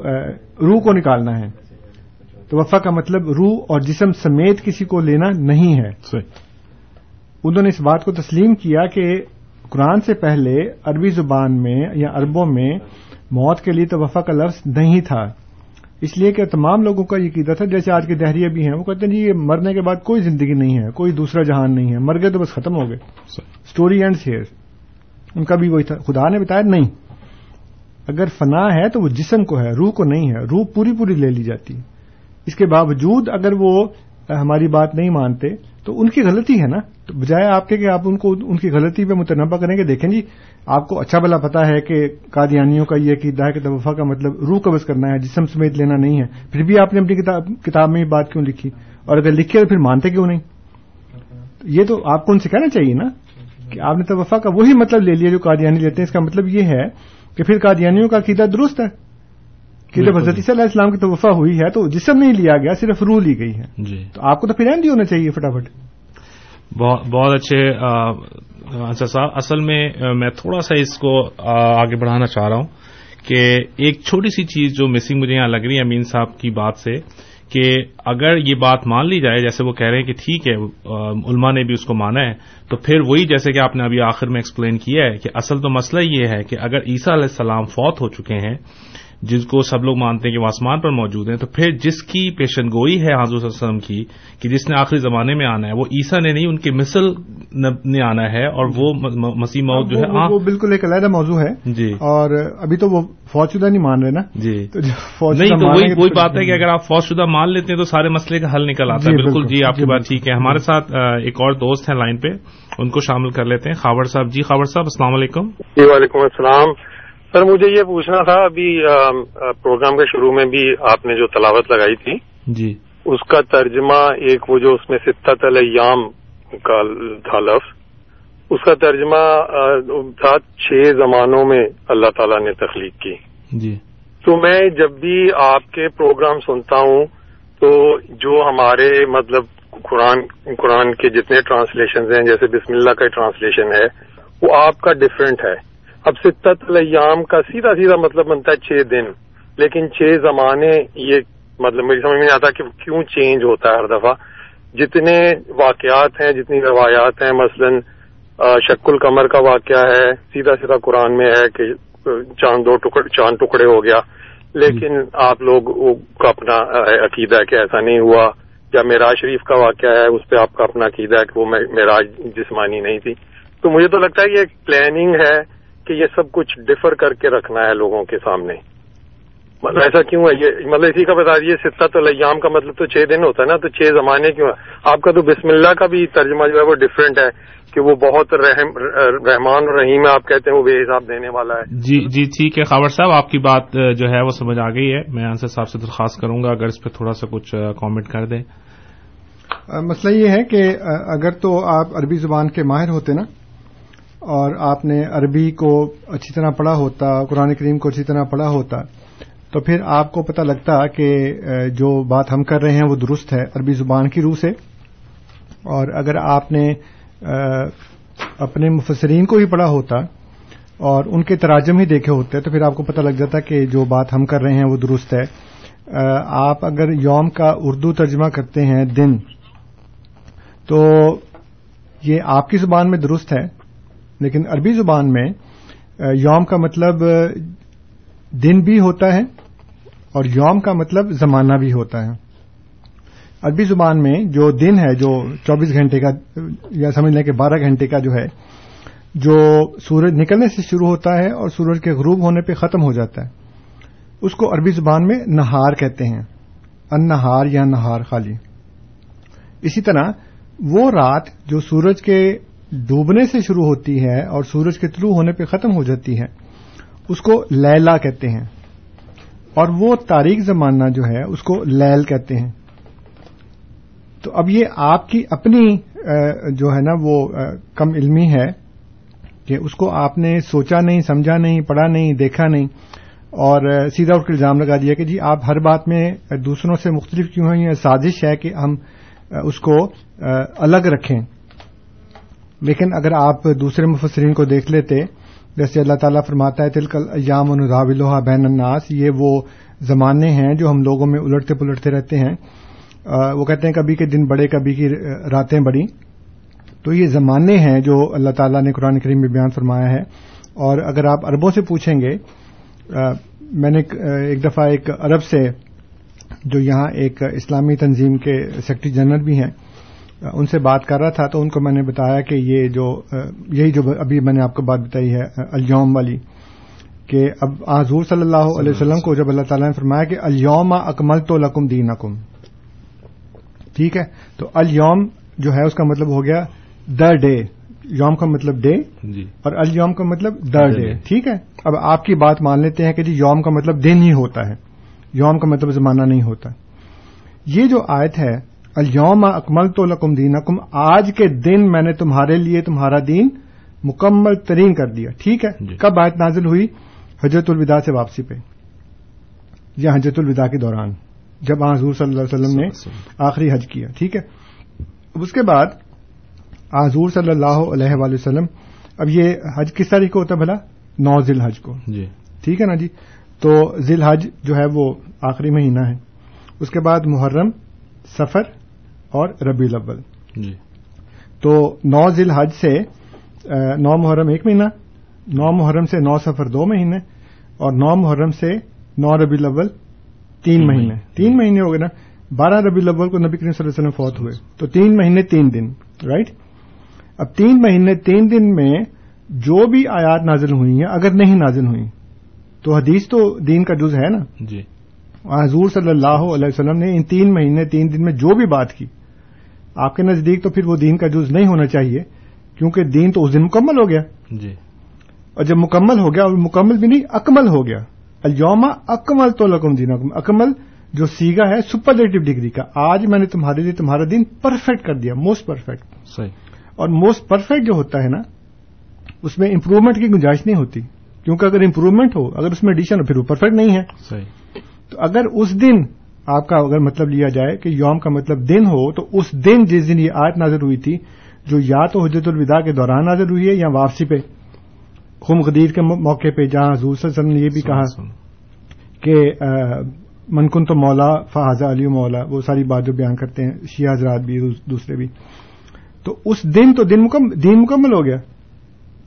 روح کو نکالنا ہے۔ توفع کا مطلب روح اور جسم سمیت کسی کو لینا نہیں ہے۔ انہوں نے اس بات کو تسلیم کیا کہ قرآن سے پہلے عربی زبان میں یا عربوں میں موت کے لیے توفع کا لفظ نہیں تھا۔ اس لیے کہ تمام لوگوں کا یہ قیدا تھا، جیسے آج کے دہریے بھی ہیں، وہ کہتے ہیں جی یہ مرنے کے بعد کوئی زندگی نہیں ہے، کوئی دوسرا جہان نہیں ہے، مر گئے تو بس ختم ہو گئے۔ اسٹوری اینڈ ہیئر ان کا بھی وہی تھا۔ خدا نے بتایا نہیں۔ اگر فنا ہے تو وہ جسم کو ہے، روح کو نہیں ہے، روح پوری پوری لے لی جاتی۔ ہے اس کے باوجود اگر وہ ہماری بات نہیں مانتے، تو ان کی غلطی ہے نا؟ تو بجائے آپ کے کہ آپ ان کو، ان کی غلطی پہ متنبع کریں گے، دیکھیں جی آپ کو اچھا بلا پتا ہے کہ قادیانیوں کا یہ عقیدہ ہے کہ توفع کا مطلب روح قبض کرنا ہے، جسم سمیت لینا نہیں ہے۔ پھر بھی آپ نے اپنی کتاب کتاب میں یہ بات کیوں لکھی؟ اور اگر لکھی تو پھر مانتے کیوں نہیں؟ یہ تو آپ کو ان سے کہنا چاہیے نا کہ آپ نے توفع کا وہی مطلب لے لیا جو قادیانی لیتے ہیں۔ اس کا مطلب یہ ہے کہ پھر قادیانیوں کا عقیدہ درست ہے۔ کہ جب حضرت عیسیٰ علیہ السلام کی توفع ہوئی ہے تو جسم نہیں لیا گیا صرف روح لی گئی ہے۔ جی۔ تو آپ کو تو پھر ہونا چاہیے فٹافٹ۔ بہت اچھے اچھا صاحب اصل میں میں تھوڑا سا اس کو آگے بڑھانا چاہ رہا ہوں کہ ایک چھوٹی سی چیز جو مسنگ مجھے یہاں لگ رہی ہے امین صاحب کی بات سے کہ اگر یہ بات مان لی جائے جیسے وہ کہہ رہے ہیں کہ ٹھیک ہے علماء نے بھی اس کو مانا ہے تو پھر وہی جیسے کہ آپ نے ابھی آخر میں ایکسپلین کیا ہے کہ اصل تو مسئلہ یہ ہے کہ اگر عیسیٰ علیہ السلام فوت ہو چکے ہیں جس کو سب لوگ مانتے ہیں کہ وہ آسمان پر موجود ہیں تو پھر جس کی پیشن گوئی ہے حضور صلی اللہ علیہ وسلم کی کہ جس نے آخری زمانے میں آنا ہے وہ عیسیٰ نے نہیں ان کے مثل نے آنا ہے اور وہ مسیح موت جو ہے وہ- وہ بالکل ایک علیحدہ موضوع ہے۔ جی۔ اور ابھی تو وہ فوج شدہ نہیں مان رہے نا؟ جی۔ نہیں تو وہی وہی بات ہے کہ اگر آپ فوج شدہ مان لیتے ہیں تو سارے مسئلے کا حل نکل آتا ہے۔ جی، بالکل۔ جی آپ کی جی، بات۔ ٹھیک ہے۔ ہمارے ساتھ ایک اور دوست ہیں لائن پہ ان کو شامل کر لیتے ہیں۔ خاور صاحب۔ جی خاور صاحب السلام علیکم۔ جی وعلیکم السلام۔ سر مجھے یہ پوچھنا تھا ابھی پروگرام کے شروع میں بھی آپ نے جو تلاوت لگائی تھی جی۔ اس کا ترجمہ ایک وہ جو اس میں ستت الیام کا تھا لفظ اس کا ترجمہ تھا چھ زمانوں میں اللہ تعالیٰ نے تخلیق کی۔ جی۔ تو میں جب بھی آپ کے پروگرام سنتا ہوں تو جو ہمارے مطلب قرآن قرآن کے جتنے ٹرانسلیشن ہیں جیسے بسم اللہ کا ٹرانسلیشن ہے وہ آپ کا ڈفرینٹ ہے۔ اب ستت الیام کا سیدھا سیدھا مطلب بنتا ہے چھ دن، لیکن چھ زمانے یہ مطلب میری سمجھ میں نہیں آتا کہ کیوں چینج ہوتا ہے ہر دفعہ۔ جتنے واقعات ہیں، جتنی روایات ہیں، مثلاً شک القمر کا واقعہ ہے، سیدھا سیدھا قرآن میں ہے کہ چاند دو ٹکڑ، چاند ٹکڑے ہو گیا۔ لیکن آپ لوگ کا اپنا عقیدہ ہے کہ ایسا نہیں ہوا۔ یا معراج شریف کا واقعہ ہے، اس پہ آپ کا اپنا عقیدہ ہے کہ وہ معراج جسمانی نہیں تھی۔ تو مجھے تو لگتا ہے کہ ایک پلاننگ ہے۔ کہ یہ سب کچھ ڈفر کر کے رکھنا ہے لوگوں کے سامنے۔ مطلب ایسا کیوں ہے؟ یہ مطلب اسی کا بتا دیجیے ستت الیام کا مطلب تو چھ دن ہوتا ہے نا تو چھ زمانے کیوں ہے آپ کا تو بسم اللہ کا بھی ترجمہ جو ہے وہ ڈفرینٹ ہے کہ وہ بہت رحم رحمان اور رحیم ہے آپ کہتے ہیں وہ بے حساب دینے والا ہے۔ جی جی ٹھیک ہے۔ خاور صاحب آپ کی بات جو ہے وہ سمجھ آ گئی ہے۔ میں انصر صاحب سے درخواست کروں گا اگر اس پہ تھوڑا سا کچھ کامنٹ کر دیں۔ مسئلہ یہ ہے کہ اگر تو آپ عربی زبان کے ماہر ہوتے نا اور آپ نے عربی کو اچھی طرح پڑھا ہوتا، قرآن کریم کو اچھی طرح پڑھا ہوتا، تو پھر آپ کو پتہ لگتا کہ جو بات ہم کر رہے ہیں وہ درست ہے عربی زبان کی روح سے۔ اور اگر آپ نے اپنے مفسرین کو ہی پڑھا ہوتا اور ان کے تراجم ہی دیکھے ہوتے، تو پھر آپ کو پتہ لگ جاتا کہ جو بات ہم کر رہے ہیں وہ درست ہے۔ آپ اگر یوم کا اردو ترجمہ کرتے ہیں دن، تو یہ آپ کی زبان میں درست ہے۔ لیکن عربی زبان میں یوم کا مطلب دن بھی ہوتا ہے اور یوم کا مطلب زمانہ بھی ہوتا ہے۔ عربی زبان میں جو دن ہے، جو چوبیس گھنٹے کا، یا سمجھ لیں کہ بارہ گھنٹے کا جو ہے، جو سورج نکلنے سے شروع ہوتا ہے اور سورج کے غروب ہونے پہ ختم ہو جاتا ہے۔ اس کو عربی زبان میں نہار کہتے ہیں۔ ان نہار یا نہار خالی۔ اسی طرح وہ رات جو سورج کے ڈوبنے سے شروع ہوتی ہے اور سورج کے طلوع ہونے پہ ختم ہو جاتی ہے۔ اس کو لیلا کہتے ہیں۔ اور وہ تاریخ زمانہ جو ہے، اس کو لیل کہتے ہیں۔ تو اب یہ آپ کی اپنی جو ہے نا، وہ کم علمی ہے کہ اس کو آپ نے سوچا نہیں، سمجھا نہیں، پڑھا نہیں، دیکھا نہیں۔ اور سیدھا اٹھ کے الزام لگا دیا کہ جی آپ ہر بات میں دوسروں سے مختلف کیوں ہیں؟ یہ سازش ہے کہ ہم اس کو الگ رکھیں۔ لیکن اگر آپ دوسرے مفسرین کو دیکھ لیتے جیسے اللہ تعالیٰ فرماتا ہے تلکل ایام و بین الناس یہ وہ زمانے ہیں جو ہم لوگوں میں الٹتے پلٹتے رہتے ہیں۔ آ، وہ کہتے ہیں کبھی کے دن بڑے کبھی کی راتیں بڑی۔ تو یہ زمانے ہیں جو اللہ تعالیٰ نے قرآن کریم میں بیان فرمایا ہے۔ اور اگر آپ عربوں سے پوچھیں گے آ، میں نے ایک دفعہ ایک عرب سے جو یہاں ایک اسلامی تنظیم کے سیکرٹری جنرل بھی ہیں ان سے بات کر رہا تھا تو ان کو میں نے بتایا کہ یہ جو یہی جو ابھی میں نے آپ کو بات بتائی ہے آ، اليوم والی کہ اب حضور صلی اللہ علیہ وسلم کو جب اللہ تعالیٰ نے فرمایا کہ اليوم اکمل تو لکم دین ٹھیک ہے؟ تو الیوم جو ہے اس کا مطلب ہو گیا دا ڈے یوم کا مطلب ڈے جی۔ اور الیوم کا مطلب دا ڈے. ٹھیک ہے؟ اب آپ کی بات مان لیتے ہیں کہ جی یوم کا مطلب دن ہی ہوتا ہے یوم کا مطلب زمانہ نہیں ہوتا۔ یہ جو آیت ہے الیوم اکمل تو لکم دین آج کے دن میں نے تمہارے لیے تمہارا دین مکمل ترین کر دیا۔ ٹھیک ہے؟ جی. کب آیت نازل ہوئی؟ حجرت الوداع سے واپسی پہ۔ یا حجرت الوداع کے دوران جب حضور صلی اللہ علیہ وسلم نے آخری حج کیا۔ ٹھیک ہے؟ اس کے بعد حضور صلی اللہ علیہ وآلہ وسلم اب یہ حج کس تاریخ کو ہوتا ہے بھلا؟ نو ذی الحج کو۔ جی۔ ٹھیک ہے نا جی؟ تو ذی الحج جو ہے وہ آخری مہینہ ہے۔ اس کے بعد محرم سفر اور ربیع الاول. جی. تو نو ذی الحج سے نو محرم ایک مہینہ نو محرم سے نو سفر دو مہینے اور نو محرم سے نو ربیع الاول تین مہینے۔ تین مہینے ہو گئے نا بارہ ربیع الاول کو نبی کریم صلی اللہ علیہ وسلم فوت ہوئے۔ تو تین مہینے تین دن رائٹ اب تین مہینے تین دن میں جو بھی آیات نازل ہوئی ہیں اگر نہیں نازل ہوئی تو حدیث تو دین کا جز ہے نا۔ جی۔ حضور صلی اللہ علیہ وسلم نے ان تین مہینے تین دن میں جو بھی بات کی آپ کے نزدیک تو پھر وہ دین کا جز نہیں ہونا چاہیے کیونکہ دین تو اس دن مکمل ہو گیا۔ جی۔ اور جب مکمل ہو گیا اور مکمل بھی نہیں اکمل ہو گیا۔ الوما اکمل تو لکم دین اکمل جو سیگا ہے سپرلیٹو ڈگری کا۔ آج میں نے تمہارے لیے تمہارا دین پرفیکٹ کر دیا موسٹ پرفیکٹ صحیح۔ اور موسٹ پرفیکٹ جو ہوتا ہے نا اس میں امپروومنٹ کی گنجائش نہیں ہوتی۔ کیونکہ اگر امپروومنٹ ہو اگر اس میں ایڈیشن ہو پھر وہ پرفیکٹ نہیں ہے۔ صحیح۔ تو اگر اس دن آپ کا اگر مطلب لیا جائے کہ یوم کا مطلب دن ہو تو اس دن جس دن یہ آیت نازل ہوئی تھی جو یا تو حجرت الوداع کے دوران نازل ہوئی ہے یا واپسی پہ خم غدیر کے مو- موقع پہ جہاں حضور صلی اللہ علیہ وسلم نے یہ بھی کہا کہ منکن تو مولا فہذا علی مولا وہ ساری بات جو بیان کرتے ہیں شیعہ حضرات بھی دوس- دوسرے بھی۔ تو اس دن تو دن مکمل دین مکمل ہو گیا۔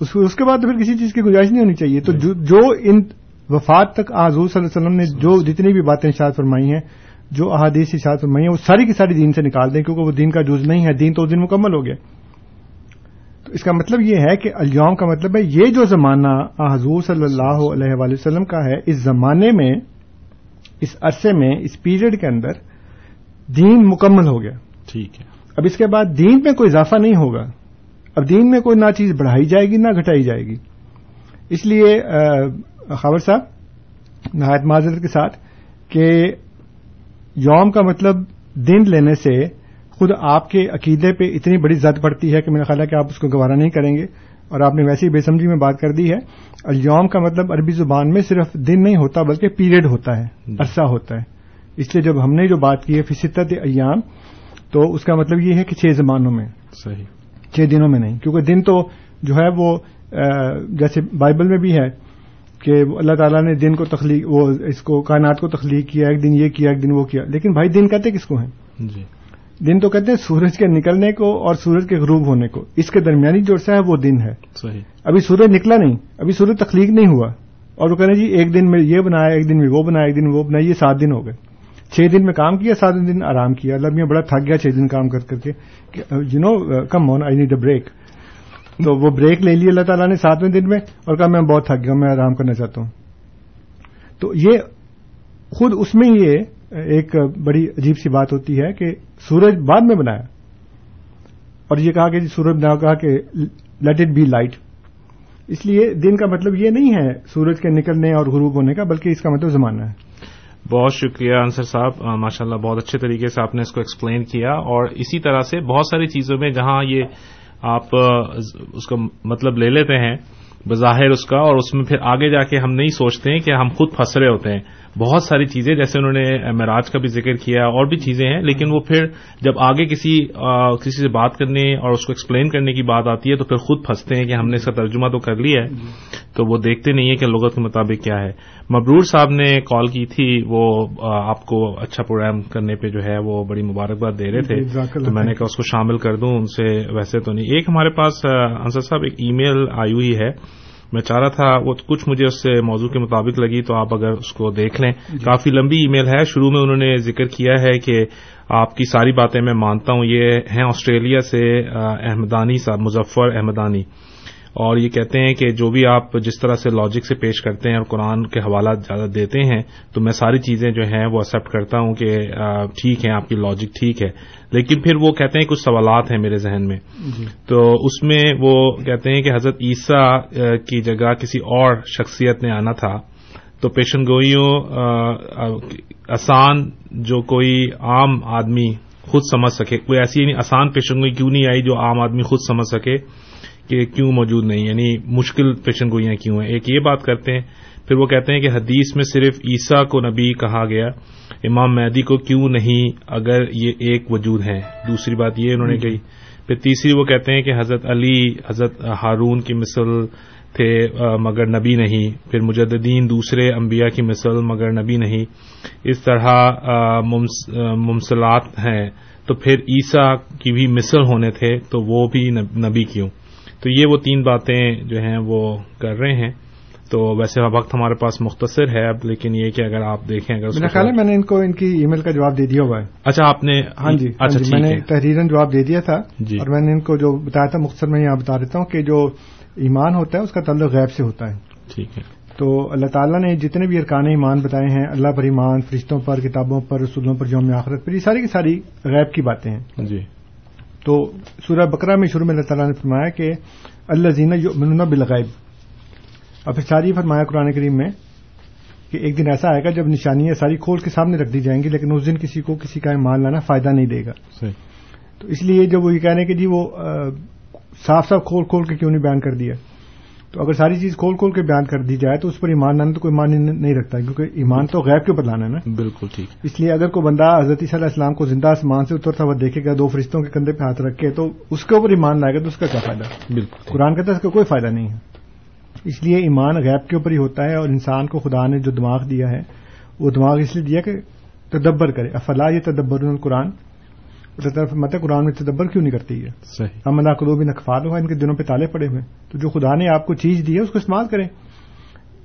اس اس کے بعد تو پھر کسی چیز کی گنجائش نہیں ہونی چاہیے۔ تو جو جو ان وفات تک حضور صلی اللہ علیہ وسلم نے جو جتنی بھی باتیں اشاد فرمائی ہیں جو احادیث اشاد فرمائی ہیں وہ ساری کی ساری دین سے نکال دیں کیونکہ وہ دین کا جز نہیں ہے دین تو اس دن مکمل ہو گیا۔ تو اس کا مطلب یہ ہے کہ الیوم کا مطلب ہے یہ جو زمانہ حضور صلی اللہ علیہ وآلہ وسلم کا ہے اس زمانے میں اس عرصے میں اس پیریڈ کے اندر دین مکمل ہو گیا۔ ٹھیک ہے۔ اب اس کے بعد دین میں کوئی اضافہ نہیں ہوگا۔ اب دین میں کوئی نہ چیز بڑھائی جائے گی نہ گھٹائی جائے گی۔ اس لیے خاور صاحب نہایت معذرت کے ساتھ کہ یوم کا مطلب دن لینے سے خود آپ کے عقیدے پہ اتنی بڑی زد پڑتی ہے کہ میرا خیال ہے کہ آپ اس کو گوارا نہیں کریں گے اور آپ نے ویسے ہی بے سمجھی میں بات کر دی ہے۔ اليوم کا مطلب عربی زبان میں صرف دن نہیں ہوتا بلکہ پیریڈ ہوتا ہے عرصہ ہوتا ہے۔ اس لیے جب ہم نے جو بات کی ہے فصت ایام تو اس کا مطلب یہ ہے کہ چھ زمانوں میں۔ صحیح۔ چھ دنوں میں نہیں کیونکہ دن تو جو ہے وہ جیسے بائبل میں بھی ہے کہ اللہ تعالیٰ نے دن کو تخلیق وہ اس کو کائنات کو تخلیق کیا ایک دن یہ کیا ایک دن وہ کیا۔ لیکن بھائی دن کہتے کس کو ہیں؟ جی۔ دن تو کہتے ہیں سورج کے نکلنے کو اور سورج کے غروب ہونے کو۔ اس کے درمیانی جو عرصہ ہے وہ دن ہے۔ صحیح۔ ابھی سورج نکلا نہیں ابھی سورج تخلیق نہیں ہوا۔ اور وہ کہہ رہے جی ایک دن میں یہ بنایا ایک دن میں وہ بنایا ایک دن میں وہ بنایا یہ سات دن ہو گئے۔ چھ دن میں کام کیا سات دن آرام کیا۔ اللہ میاں بڑا تھک گیا چھ دن کام کر کر کے you know come on I need a break تو وہ بریک لے لی اللہ تعالیٰ نے ساتویں دن میں اور کہا میں بہت تھک گیا میں آرام کرنا چاہتا ہوں۔ تو یہ خود اس میں یہ ایک بڑی عجیب سی بات ہوتی ہے کہ سورج بعد میں بنایا۔ اور یہ کہا کہ جی سورج بناؤ کہا کہ لیٹ اٹ بی لائٹ اس لیے دن کا مطلب یہ نہیں ہے سورج کے نکلنے اور غروب ہونے کا، بلکہ اس کا مطلب زمانہ ہے۔ بہت شکریہ انصر صاحب ماشاء اللہ بہت اچھے طریقے سے آپ نے اس کو ایکسپلین کیا اور اسی طرح سے بہت ساری چیزوں میں جہاں یہ آپ اس کا مطلب لے لیتے ہیں، بظاہر اس کا، اور اس میں پھر آگے جا کے ہم نہیں سوچتے ہیں کہ ہم خود پھنس رہے ہوتے ہیں۔ بہت ساری چیزیں جیسے انہوں نے معراج کا بھی ذکر کیا اور بھی چیزیں ہیں لیکن وہ پھر جب آگے کسی آ، کسی سے بات کرنے اور اس کو ایکسپلین کرنے کی بات آتی ہے تو پھر خود پھنستے ہیں کہ ہم نے اس کا ترجمہ تو کر لیا ہے تو وہ دیکھتے نہیں ہیں کہ لغت کے مطابق کیا ہے۔ مبرور صاحب نے کال کی تھی وہ آ، آپ کو اچھا پروگرام کرنے پہ جو ہے وہ بڑی مبارکباد دے رہے تھے اللہ تو میں نے کہا اس کو شامل کر دوں ان سے ویسے تو نہیں۔ ایک ہمارے پاس انصر صاحب ایک ای میل آئی ہوئی ہے۔ میں چاہ رہا تھا وہ کچھ مجھے اس سے موضوع کے مطابق لگی تو آپ اگر اس کو دیکھ لیں۔ کافی لمبی ای میل ہے۔ شروع میں انہوں نے ذکر کیا ہے کہ آپ کی ساری باتیں میں مانتا ہوں۔ یہ ہیں آسٹریلیا سے احمدانی صاحب مظفر احمدانی۔ اور یہ کہتے ہیں کہ جو بھی آپ جس طرح سے لاجک سے پیش کرتے ہیں اور قرآن کے حوالات زیادہ دیتے ہیں تو میں ساری چیزیں جو ہیں وہ ایکسپٹ کرتا ہوں کہ ٹھیک ہے آپ کی لاجک ٹھیک ہے۔ لیکن پھر وہ کہتے ہیں کچھ سوالات ہیں میرے ذہن میں۔ تو اس میں وہ کہتے ہیں کہ حضرت عیسیٰ کی جگہ کسی اور شخصیت نے آنا تھا۔ تو پیشن گوئیوں آسان جو کوئی عام آدمی خود سمجھ سکے کوئی ایسی یعنی آسان پیشن گوئی کیوں نہیں آئی جو عام آدمی خود سمجھ سکے؟ کہ کیوں موجود نہیں یعنی مشکل پیشن گوئیاں کیوں ہیں؟ ایک یہ بات کرتے ہیں پھر وہ کہتے ہیں کہ حدیث میں صرف عیسیٰ کو نبی کہا گیا امام مہدی کو کیوں نہیں اگر یہ ایک وجود ہے دوسری بات یہ انہوں نے کہی۔ پھر تیسری وہ کہتے ہیں کہ حضرت علی حضرت ہارون کی مثل تھے مگر نبی نہیں۔ پھر مجددین دوسرے انبیاء کی مثل مگر نبی نہیں۔ اس طرح ممسلات ہیں۔ تو پھر عیسیٰ کی بھی مثل ہونے تھے تو وہ بھی نبی کیوں؟ تو یہ وہ تین باتیں جو ہیں وہ کر رہے ہیں۔ تو ویسے وقت ہمارے پاس مختصر ہے اب لیکن یہ کہ اگر آپ دیکھیں اگر میرا خیال ہے میں نے ان کو ان کی ای میل کا جواب دے دیا ہوا ہے۔ اچھا آپ نے ہاں جی اچھا میں نے تحریرن جواب دے دیا تھا۔ جی۔ اور میں نے ان کو جو بتایا تھا مختصر میں یہاں بتا دیتا ہوں کہ جو ایمان ہوتا ہے اس کا تعلق غیب سے ہوتا ہے۔ ٹھیک ہے۔ تو اللہ تعالیٰ نے جتنے بھی ارکان ایمان بتائے ہیں اللہ پر ایمان فرشتوں پر کتابوں پر رسولوں پر یوم آخرت پر یہ ساری کی ساری غیب کی باتیں ہیں۔ جی۔ تو سورہ بکرا میں شروع میں اللہ تعالیٰ نے فرمایا کہ اللہ زینہ یؤمنون بالغیب۔ اور پھر ساری فرمایا قرآن کریم میں کہ ایک دن ایسا آئے گا جب نشانیاں ساری کھول کے سامنے رکھ دی جائیں گی لیکن اس دن کسی کو کسی کا ایمان لانا فائدہ نہیں دے گا۔ صحیح۔ تو اس لیے جب وہ یہ کہہ رہے ہیں کہ جی وہ صاف صاف کھول کھول کے کیوں نہیں بیان کر دیا؟ تو اگر ساری چیز کھول کھول کے بیان کر دی جائے تو اس پر ایمان لانا تو کوئی ایمان نہیں رکھتا کیونکہ ایمان تو غیب کے اوپر لانا ہے نا۔ بالکل ٹھیک۔ اس لیے اگر کوئی بندہ حضرت صلی اللہ علیہ السلام کو زندہ آسمان سے اترتا ہوا دیکھے گا دو فرشتوں کے کندھے پہ ہاتھ رکھ کے تو اس کے اوپر ایمان لائے گا تو اس کا کیا فائدہ؟ بالکل۔ قرآن کہتا ہے اس کا کوئی فائدہ نہیں ہے۔ اس لیے ایمان غیب کے اوپر ہی ہوتا ہے اور انسان کو خدا نے جو دماغ دیا ہے وہ دماغ اس لیے دیا کہ تدبر کرے۔ افلا یہ تدبر القرآن؟ مت قرآن میں تدبر کیوں نہیں کرتی ہے؟ صحیح۔ ہم منا قلوب نقفال ہوا ان کے دنوں پہ تالے پڑے ہوئے تو جو خدا نے آپ کو چیز دی ہے اس کو استعمال کریں۔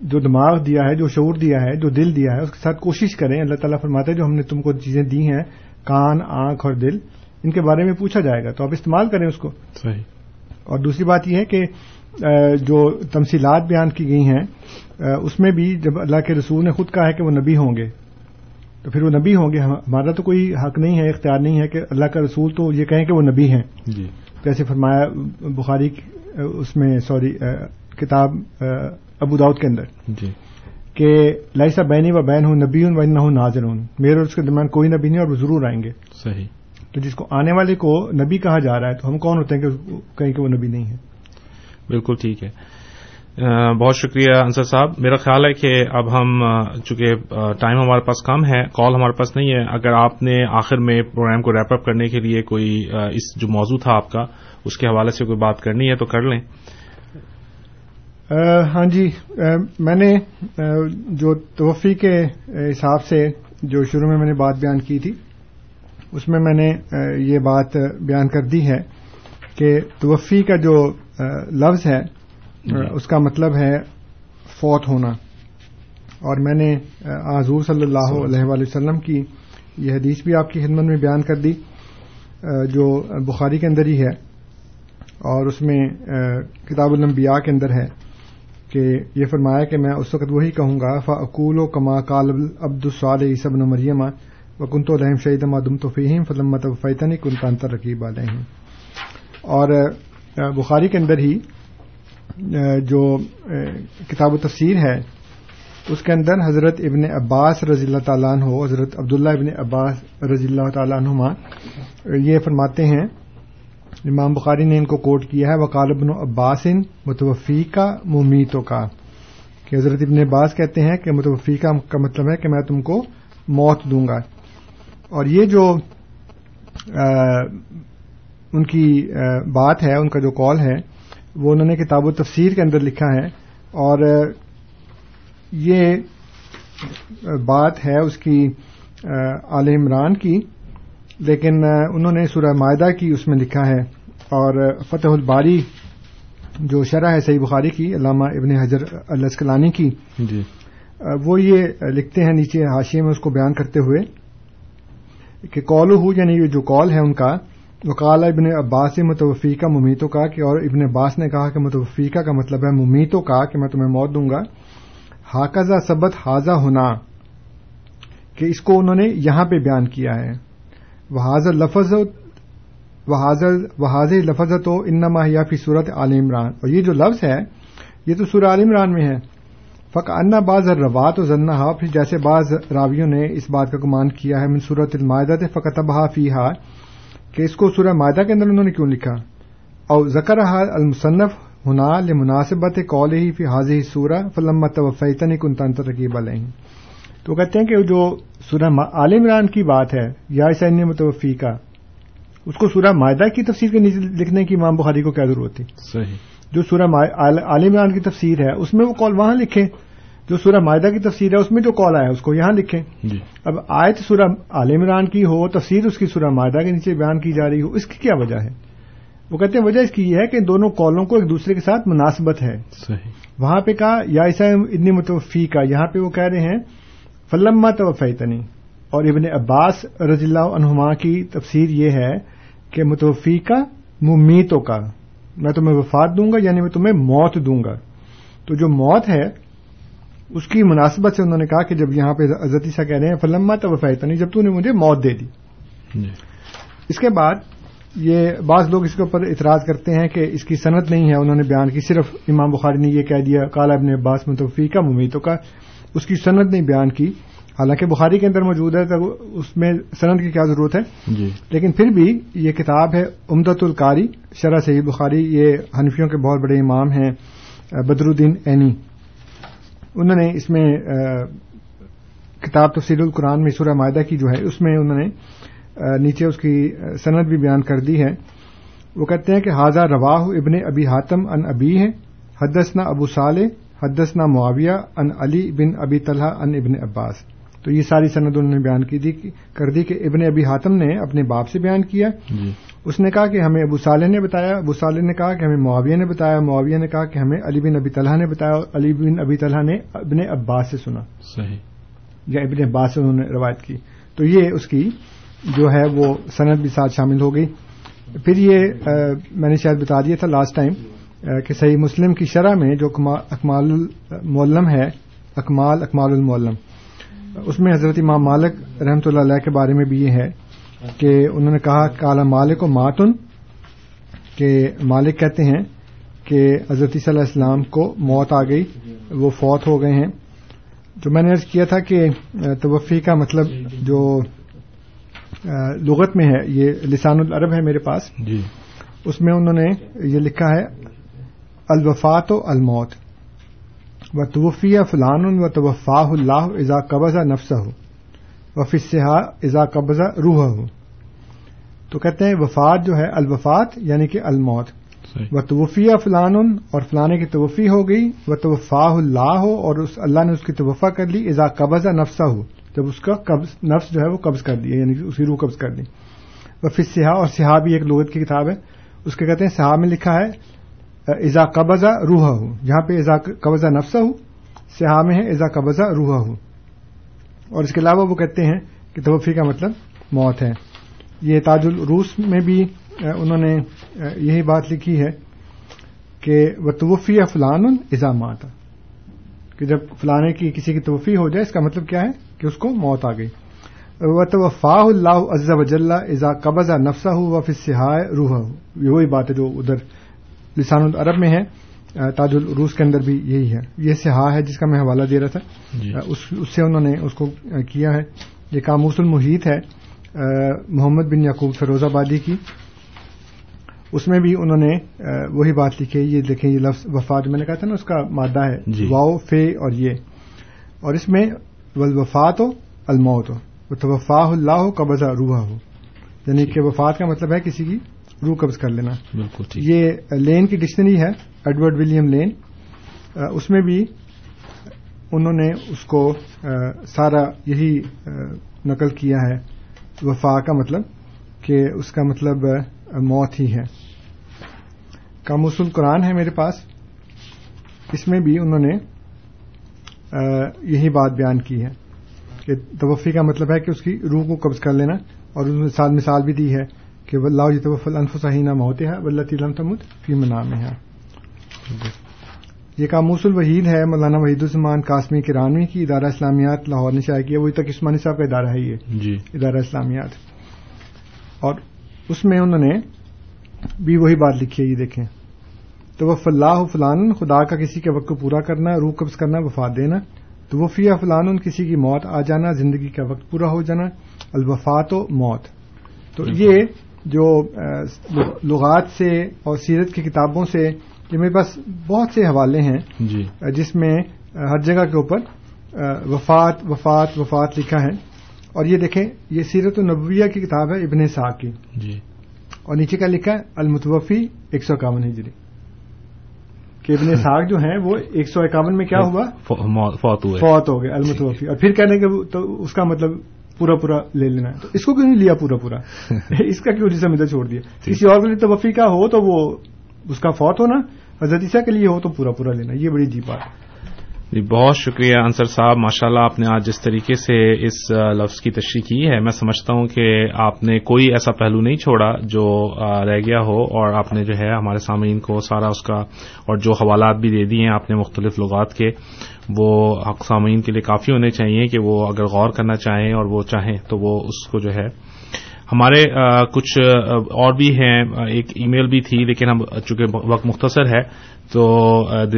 جو دماغ دیا ہے جو شعور دیا ہے جو دل دیا ہے اس کے ساتھ کوشش کریں۔ اللہ تعالیٰ فرماتے ہیں جو ہم نے تم کو چیزیں دی ہیں کان آنکھ اور دل ان کے بارے میں پوچھا جائے گا۔ تو آپ استعمال کریں اس کو۔ صحیح۔ اور دوسری بات یہ ہے کہ جو تمثیلات بیان کی گئی ہیں اس میں بھی جب اللہ کے رسول نے خود کہا ہے کہ وہ نبی ہوں گے تو پھر وہ نبی ہوں گے ہمارا تو کوئی حق نہیں ہے اختیار نہیں ہے کہ اللہ کا رسول تو یہ کہیں کہ وہ نبی ہیں۔ جی۔ جیسے فرمایا بخاری اس میں سوری کتاب ابو داؤد کے اندر جی۔ کہ لائسا بینی و بین ہوں نبی ہوں نہ ہوں ناظر ہوں میرے اور اس کے درمیان کوئی نبی نہیں اور وہ ضرور آئیں گے۔ صحیح۔ تو جس کو آنے والے کو نبی کہا جا رہا ہے تو ہم کون ہوتے ہیں کہ کہیں کہ وہ نبی نہیں ہے؟ بالکل ٹھیک ہے۔ بہت شکریہ انصر صاحب۔ میرا خیال ہے کہ اب ہم چونکہ ٹائم ہمارے پاس کم ہے، کال ہمارے پاس نہیں ہے، اگر آپ نے آخر میں پروگرام کو ریپ اپ کرنے کے لیے کوئی اس جو موضوع تھا آپ کا، اس کے حوالے سے کوئی بات کرنی ہے تو کر لیں۔ ہاں جی میں نے جو توفی کے حساب سے جو شروع میں میں نے بات بیان کی تھی، اس میں میں نے یہ بات بیان کر دی ہے کہ توفی کا جو لفظ ہے اس کا مطلب ہے فوت ہونا۔ اور میں نے حضور صلی اللہ علیہ وآلہ وسلم کی یہ حدیث بھی آپ کی خدمت میں بیان کر دی جو بخاری کے اندر ہی ہے۔ اور اس میں کتاب الانبیاء کے اندر ہے کہ یہ فرمایا کہ میں اس وقت وہی کہوں گا فعقول و کما کال عبد الصال عیسب مریم و کن تو رحم شعید مدم تو فہیم فلمت فیطنی کن تانتر رقیب علیہ اور بخاری کے اندر ہی جو کتاب و تفسیر ہے، اس کے اندر حضرت ابن عباس رضی اللہ تعالیٰ عنہ، حضرت عبداللہ ابن عباس رضی اللہ تعالیٰ عنہما، یہ فرماتے ہیں، امام بخاری نے ان کو کوٹ کیا ہے وکال ابن عباس متوفی کا ممیتوں کا، کہ حضرت ابن عباس کہتے ہیں کہ متوفی کا مطلب ہے کہ میں تم کو موت دوں گا۔ اور یہ جو ان کی بات ہے، ان کا جو کال ہے وہ انہوں نے کتاب و تفسیر کے اندر لکھا ہے اور یہ بات ہے اس کی عال عمران کی لیکن انہوں نے سورہ معدہ کی اس میں لکھا ہے اور فتح الباری جو شرح ہے صحیح بخاری کی علامہ ابن حضر الاسکلانی کی۔ جی۔ وہ یہ لکھتے ہیں نیچے حاشیے میں اس کو بیان کرتے ہوئے کہ کال ہو یعنی یہ جو کال ہے ان کا وکال ابن عباس متوفی کا ممیتوں کا کہ اور ابن عباس نے کہا کہ متوفیقہ کا مطلب ہے ممیتوں کا کہ میں تمہیں موت دوں گا۔ حاکزہ سبت حاضہ ہونا، کہ اس کو انہوں نے یہاں پہ بیان کیا ہے۔ وہ حاضر لفظ لفظ تو انما یا فی صورت عال عمران۔ اور یہ جو لفظ ہے، یہ تو سورہ عال عمران میں ہے۔ فق انا بعض روات و ذنا پھر جیسے بعض راویوں نے اس بات کا گمان کیا ہے، من صورت المائدہ فقط ابہا فی ہا کہ اس کو سورہ معدہ کے اندر انہوں نے کیوں لکھا؟ اور ذکر المصنف ہنا لمناسبت قول ہی فی حاضی سورہ فلم توفیتنی کن تنتر رقیب علیہ تو کہتے ہیں کہ جو سورہ عال عمران کی بات ہے یا سین متوفی کا اس کو سورہ معدہ کی تفسیر کے نیچے لکھنے کی امام بخاری کو کیا ضرورت تھی؟ صحیح۔ جو سورہ عال عمران کی تفسیر ہے اس میں وہ کال وہاں لکھیں جو سورہ معدہ کی تفسیر ہے اس میں جو کال آیا ہے اس کو یہاں لکھیں۔ جی۔ اب آیت سورہ عال عمران کی ہو تفسیر اس کی سورہ معدہ کے نیچے بیان کی جا رہی ہو اس کی کیا وجہ ہے؟ وہ کہتے ہیں وجہ اس کی یہ ہے کہ دونوں کالوں کو ایک دوسرے کے ساتھ مناسبت ہے۔ صحیح۔ وہاں پہ کہا یا عیسا اتنی متوفی کا یہاں پہ وہ کہہ رہے ہیں فلما توفیتنی۔ اور ابن عباس رضی اللہ عنہما کی تفسیر یہ ہے کہ متوفی کا ممیتوں کا میں تمہیں وفات دوں گا یعنی میں تمہیں موت دوں گا۔ تو جو موت ہے اس کی مناسبت سے انہوں نے کہا کہ جب یہاں پہ عزتی سا کہہ رہے ہیں فلما تو وفیتنی جب تو نے مجھے موت دے دی۔ جی۔ اس کے بعد یہ بعض لوگ اس کے اوپر اعتراض کرتے ہیں کہ اس کی صنعت نہیں ہے انہوں نے بیان کی صرف امام بخاری نے یہ کہہ دیا کالا ابن عباس متوفی کا ممیتوں کا اس کی صنعت نہیں بیان کی۔ حالانکہ بخاری کے اندر موجود ہے تو اس میں صنعت کی کیا ضرورت ہے؟ جی۔ لیکن پھر بھی یہ کتاب ہے امدت القاری شرح صحیح بخاری یہ حنفیوں کے بہت بڑے امام ہیں بدر الدین اینی۔ انہوں نے اس میں کتاب تفصیل القرآن میں سورہ معاہدہ کی جو ہے، اس میں انہوں نے نیچے اس کی صنعت بھی بیان کر دی ہے۔ وہ کہتے ہیں کہ حاضہ رواہ ابن ابی حاتم ان ابی ہے، حدثنا ابو صالح، حدثنا معاویہ ان علی بن ابی طلحہ ان ابن عباس۔ تو یہ ساری سند انہوں نے بیان کی دی کر دی کہ ابن ابی حاتم نے اپنے باپ سے بیان کیا۔ جی۔ اس نے کہا کہ ہمیں ابو صالح نے بتایا ابو صالح نے کہا کہ ہمیں معاویہ نے بتایا معاویہ نے کہا کہ ہمیں علی بن ابی طلحہ نے بتایا اور علی بن ابی طلحہ نے ابن عباس سے سنا۔ صحیح۔ یا ابن عباس سے انہوں نے روایت کی۔ تو یہ اس کی جو ہے وہ صنعت بھی ساتھ شامل ہو گئی۔ پھر یہ میں نے شاید بتا دیا تھا لاسٹ ٹائم کہ صحیح مسلم کی شرح میں جو اکمال المولم ہے اکمال اکمال المولم اس میں حضرت امام مالک رحمۃ اللہ علیہ کے بارے میں بھی یہ ہے کہ انہوں نے کہا کالا مالک و ماتن کہ مالک کہتے ہیں کہ حضرت صلی اللہ علیہ السلام کو موت آ گئی وہ فوت ہو گئے ہیں۔ جو میں نے ارض کیا تھا کہ توفی کا مطلب جو لغت میں ہے یہ لسان العرب ہے میرے پاس۔ جی۔ اس میں انہوں نے یہ لکھا ہے الوفات و الموت۔ و توفیہ فلان و توفاہ اللہ ازا قبضہ نفس ہو و فصحا ازا قبضہ روح ہو تو کہتے ہیں وفات جو ہے الوفات یعنی کہ الموت۔ و توفیہ فلان اور فلانے کی توفی ہو گئی و توفاہ اللہ ہو اور اس اللہ نے اس کی توفع کر لی ازا قبضہ نفسہ۔ ہو جب اس کا قبض نفس جو ہے وہ قبض کر دیا یعنی کہ اس کی روح قبض کر دی۔ پھر سیاح اور سیاح بھی ایک لغت کی کتاب ہے۔ اس کے کہتے ہیں سیاح میں لکھا ہے ازا قبضہ روح ہو جہاں پہ ازا قبضہ نفسہ ہو سیاح میں ہے ازا قبضہ روح ہو اور اس کے علاوہ وہ کہتے ہیں کہ توفی کا مطلب موت ہے۔ یہ تاج الروس میں بھی انہوں نے یہی بات لکھی ہے کہ وہ توفی فلان ازامات کہ جب فلانے کی کسی کی توفی ہو جائے، اس کا مطلب کیا ہے؟ کہ اس کو موت آ گئی۔ و توفاہ اللہ عز وجل ازا قبضہ نفسہ ہو و پھر روح ہو یہ وہی بات ہے جو ادھر لسان العرب میں ہے تاج الروس کے اندر بھی یہی ہے۔ یہ سہا ہے جس کا میں حوالہ دے رہا تھا۔ جی۔ اس اس سے انہوں نے اس کو کیا ہے۔ یہ کاموس المحیط ہے محمد بن یعقوب فیروز آبادی کی۔ اس میں بھی انہوں نے وہی بات لکھی۔ یہ دیکھیں یہ لفظ وفات میں نے کہا تھا نا اس کا مادہ ہے۔ جی۔ واؤ فے اور یہ۔ اور اس میں وفات ہو الموت ہو توفاہ اللہ ہو قبضہ روح ہو یعنی کہ وفات کا مطلب ہے کسی کی روح قبض کر لینا۔ بالکل ٹھیک۔ یہ لین کی ڈکشنری ہے ایڈورڈ ولیم لین۔ اس میں بھی انہوں نے اس کو سارا یہی نقل کیا ہے۔ وفا کا مطلب کہ اس کا مطلب موت ہی ہے۔ کاموس القرآن ہے میرے پاس۔ اس میں بھی انہوں نے یہی بات بیان کی ہے کہ توفی کا مطلب ہے کہ اس کی روح کو قبض کر لینا اور اس میں مثال بھی دی ہے۔ کہ واللہ یتوفل انفس حین موتها واللتی لم تمت فی منامها یہ قاموس الوحید ہے مولانا وحید الزمان قاسمی کرانوی کی ادارہ اسلامیات لاہور نے شائع کیا وہی تک عثمانی صاحب کا ادارہ ہے یہ۔ جی۔ ادارہ اسلامیات۔ اور اس میں انہوں نے بھی وہی بات لکھی ہے یہ دیکھیں۔ تو وہ فلاح فلان خدا کا کسی کے وقت کو پورا کرنا روح قبض کرنا وفات دینا۔ تو وہ فیا فلان کسی کی موت آ جانا زندگی کا وقت پورا ہو جانا الوفات و موت۔ تو یہ جو لغات سے اور سیرت کی کتابوں سے یہ میرے پاس بہت سے حوالے ہیں جی۔ جس میں ہر جگہ کے اوپر وفات وفات وفات لکھا ہے۔ اور یہ دیکھیں یہ سیرت النبویہ کی کتاب ہے ابن صاحب کی۔ جی۔ اور نیچے کا لکھا ہے المتوفی ایک سو اکاون ہجری۔ کہ ابن صاحب جو ہیں وہ ایک سو اکاون میں کیا ہوا؟ فوت ہو گئے المتوفی۔ اور پھر کہنے کے تو اس کا مطلب پورا پورا لے لینا ہے۔ تو اس کو کیوں نہیں لیا پورا پورا؟ اس کا کیوں جسے مدد چھوڑ دیا؟ کسی اور کے لیے توفی کا ہو تو وہ اس کا فوت ہونا حضرت عیسیٰ کے لیے ہو تو پورا پورا لینا یہ بڑی عجیب بات ہے۔ جی بہت شکریہ انصر صاحب ماشاء اللہ آپ نے آج جس طریقے سے اس لفظ کی تشریح کی ہے، میں سمجھتا ہوں کہ آپ نے کوئی ایسا پہلو نہیں چھوڑا جو رہ گیا ہو اور آپ نے جو ہے ہمارے سامعین کو سارا اس کا اور جو حوالات بھی دے دیے ہیں آپ نے مختلف لغات کے، وہ حق سامعین کے لیے کافی ہونے چاہیے کہ وہ اگر غور کرنا چاہیں اور وہ چاہیں تو وہ اس کو جو ہے۔ ہمارے کچھ اور بھی ہیں ایک ای میل بھی تھی لیکن ہم چونکہ وقت مختصر ہے تو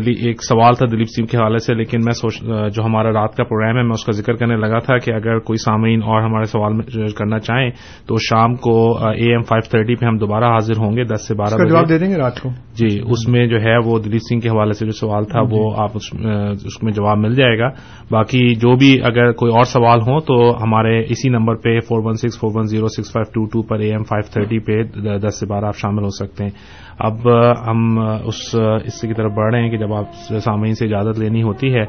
ایک سوال تھا دلیپ سنگھ کے حوالے سے لیکن میں سوچ جو ہمارا رات کا پروگرام ہے میں اس کا ذکر کرنے لگا تھا کہ اگر کوئی سامعین اور ہمارے سوال کرنا چاہیں تو شام کو اے ایم فائیو تھرٹی پہ ہم دوبارہ حاضر ہوں گے دس سے بارہ بجے۔ جواب دے دیں گے رات کو؟ جی اس میں جو ہے وہ دلیپ سنگھ کے حوالے سے جو سوال تھا وہ آپ اس میں جواب مل جائے گا۔ باقی جو بھی اگر کوئی اور سوال ہوں تو ہمارے اسی نمبر پہ four one six four one zero six five two two per A M five thirty پہ دس سے بارہ آپ شامل ہو سکتے ہیں۔ اب ہم اس حصے کی طرف بڑھ رہے ہیں کہ جب آپ سامعین سے اجازت لینی ہوتی ہے،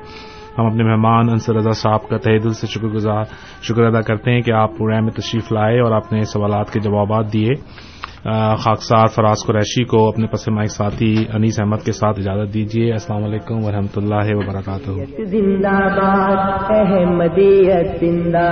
ہم اپنے مہمان انصر رضا صاحب کا تہ دل سے شکر گزار، شکر ادا کرتے ہیں کہ آپ پروگرام میں تشریف لائے اور اپنے سوالات کے جوابات دیے۔ خاکسار فراز قریشی کو اپنے پس مائک ساتھی انیس احمد کے ساتھ اجازت دیجیے السلام علیکم ورحمۃ اللہ وبرکاتہ۔ زندہ باد، احمدیت زندہ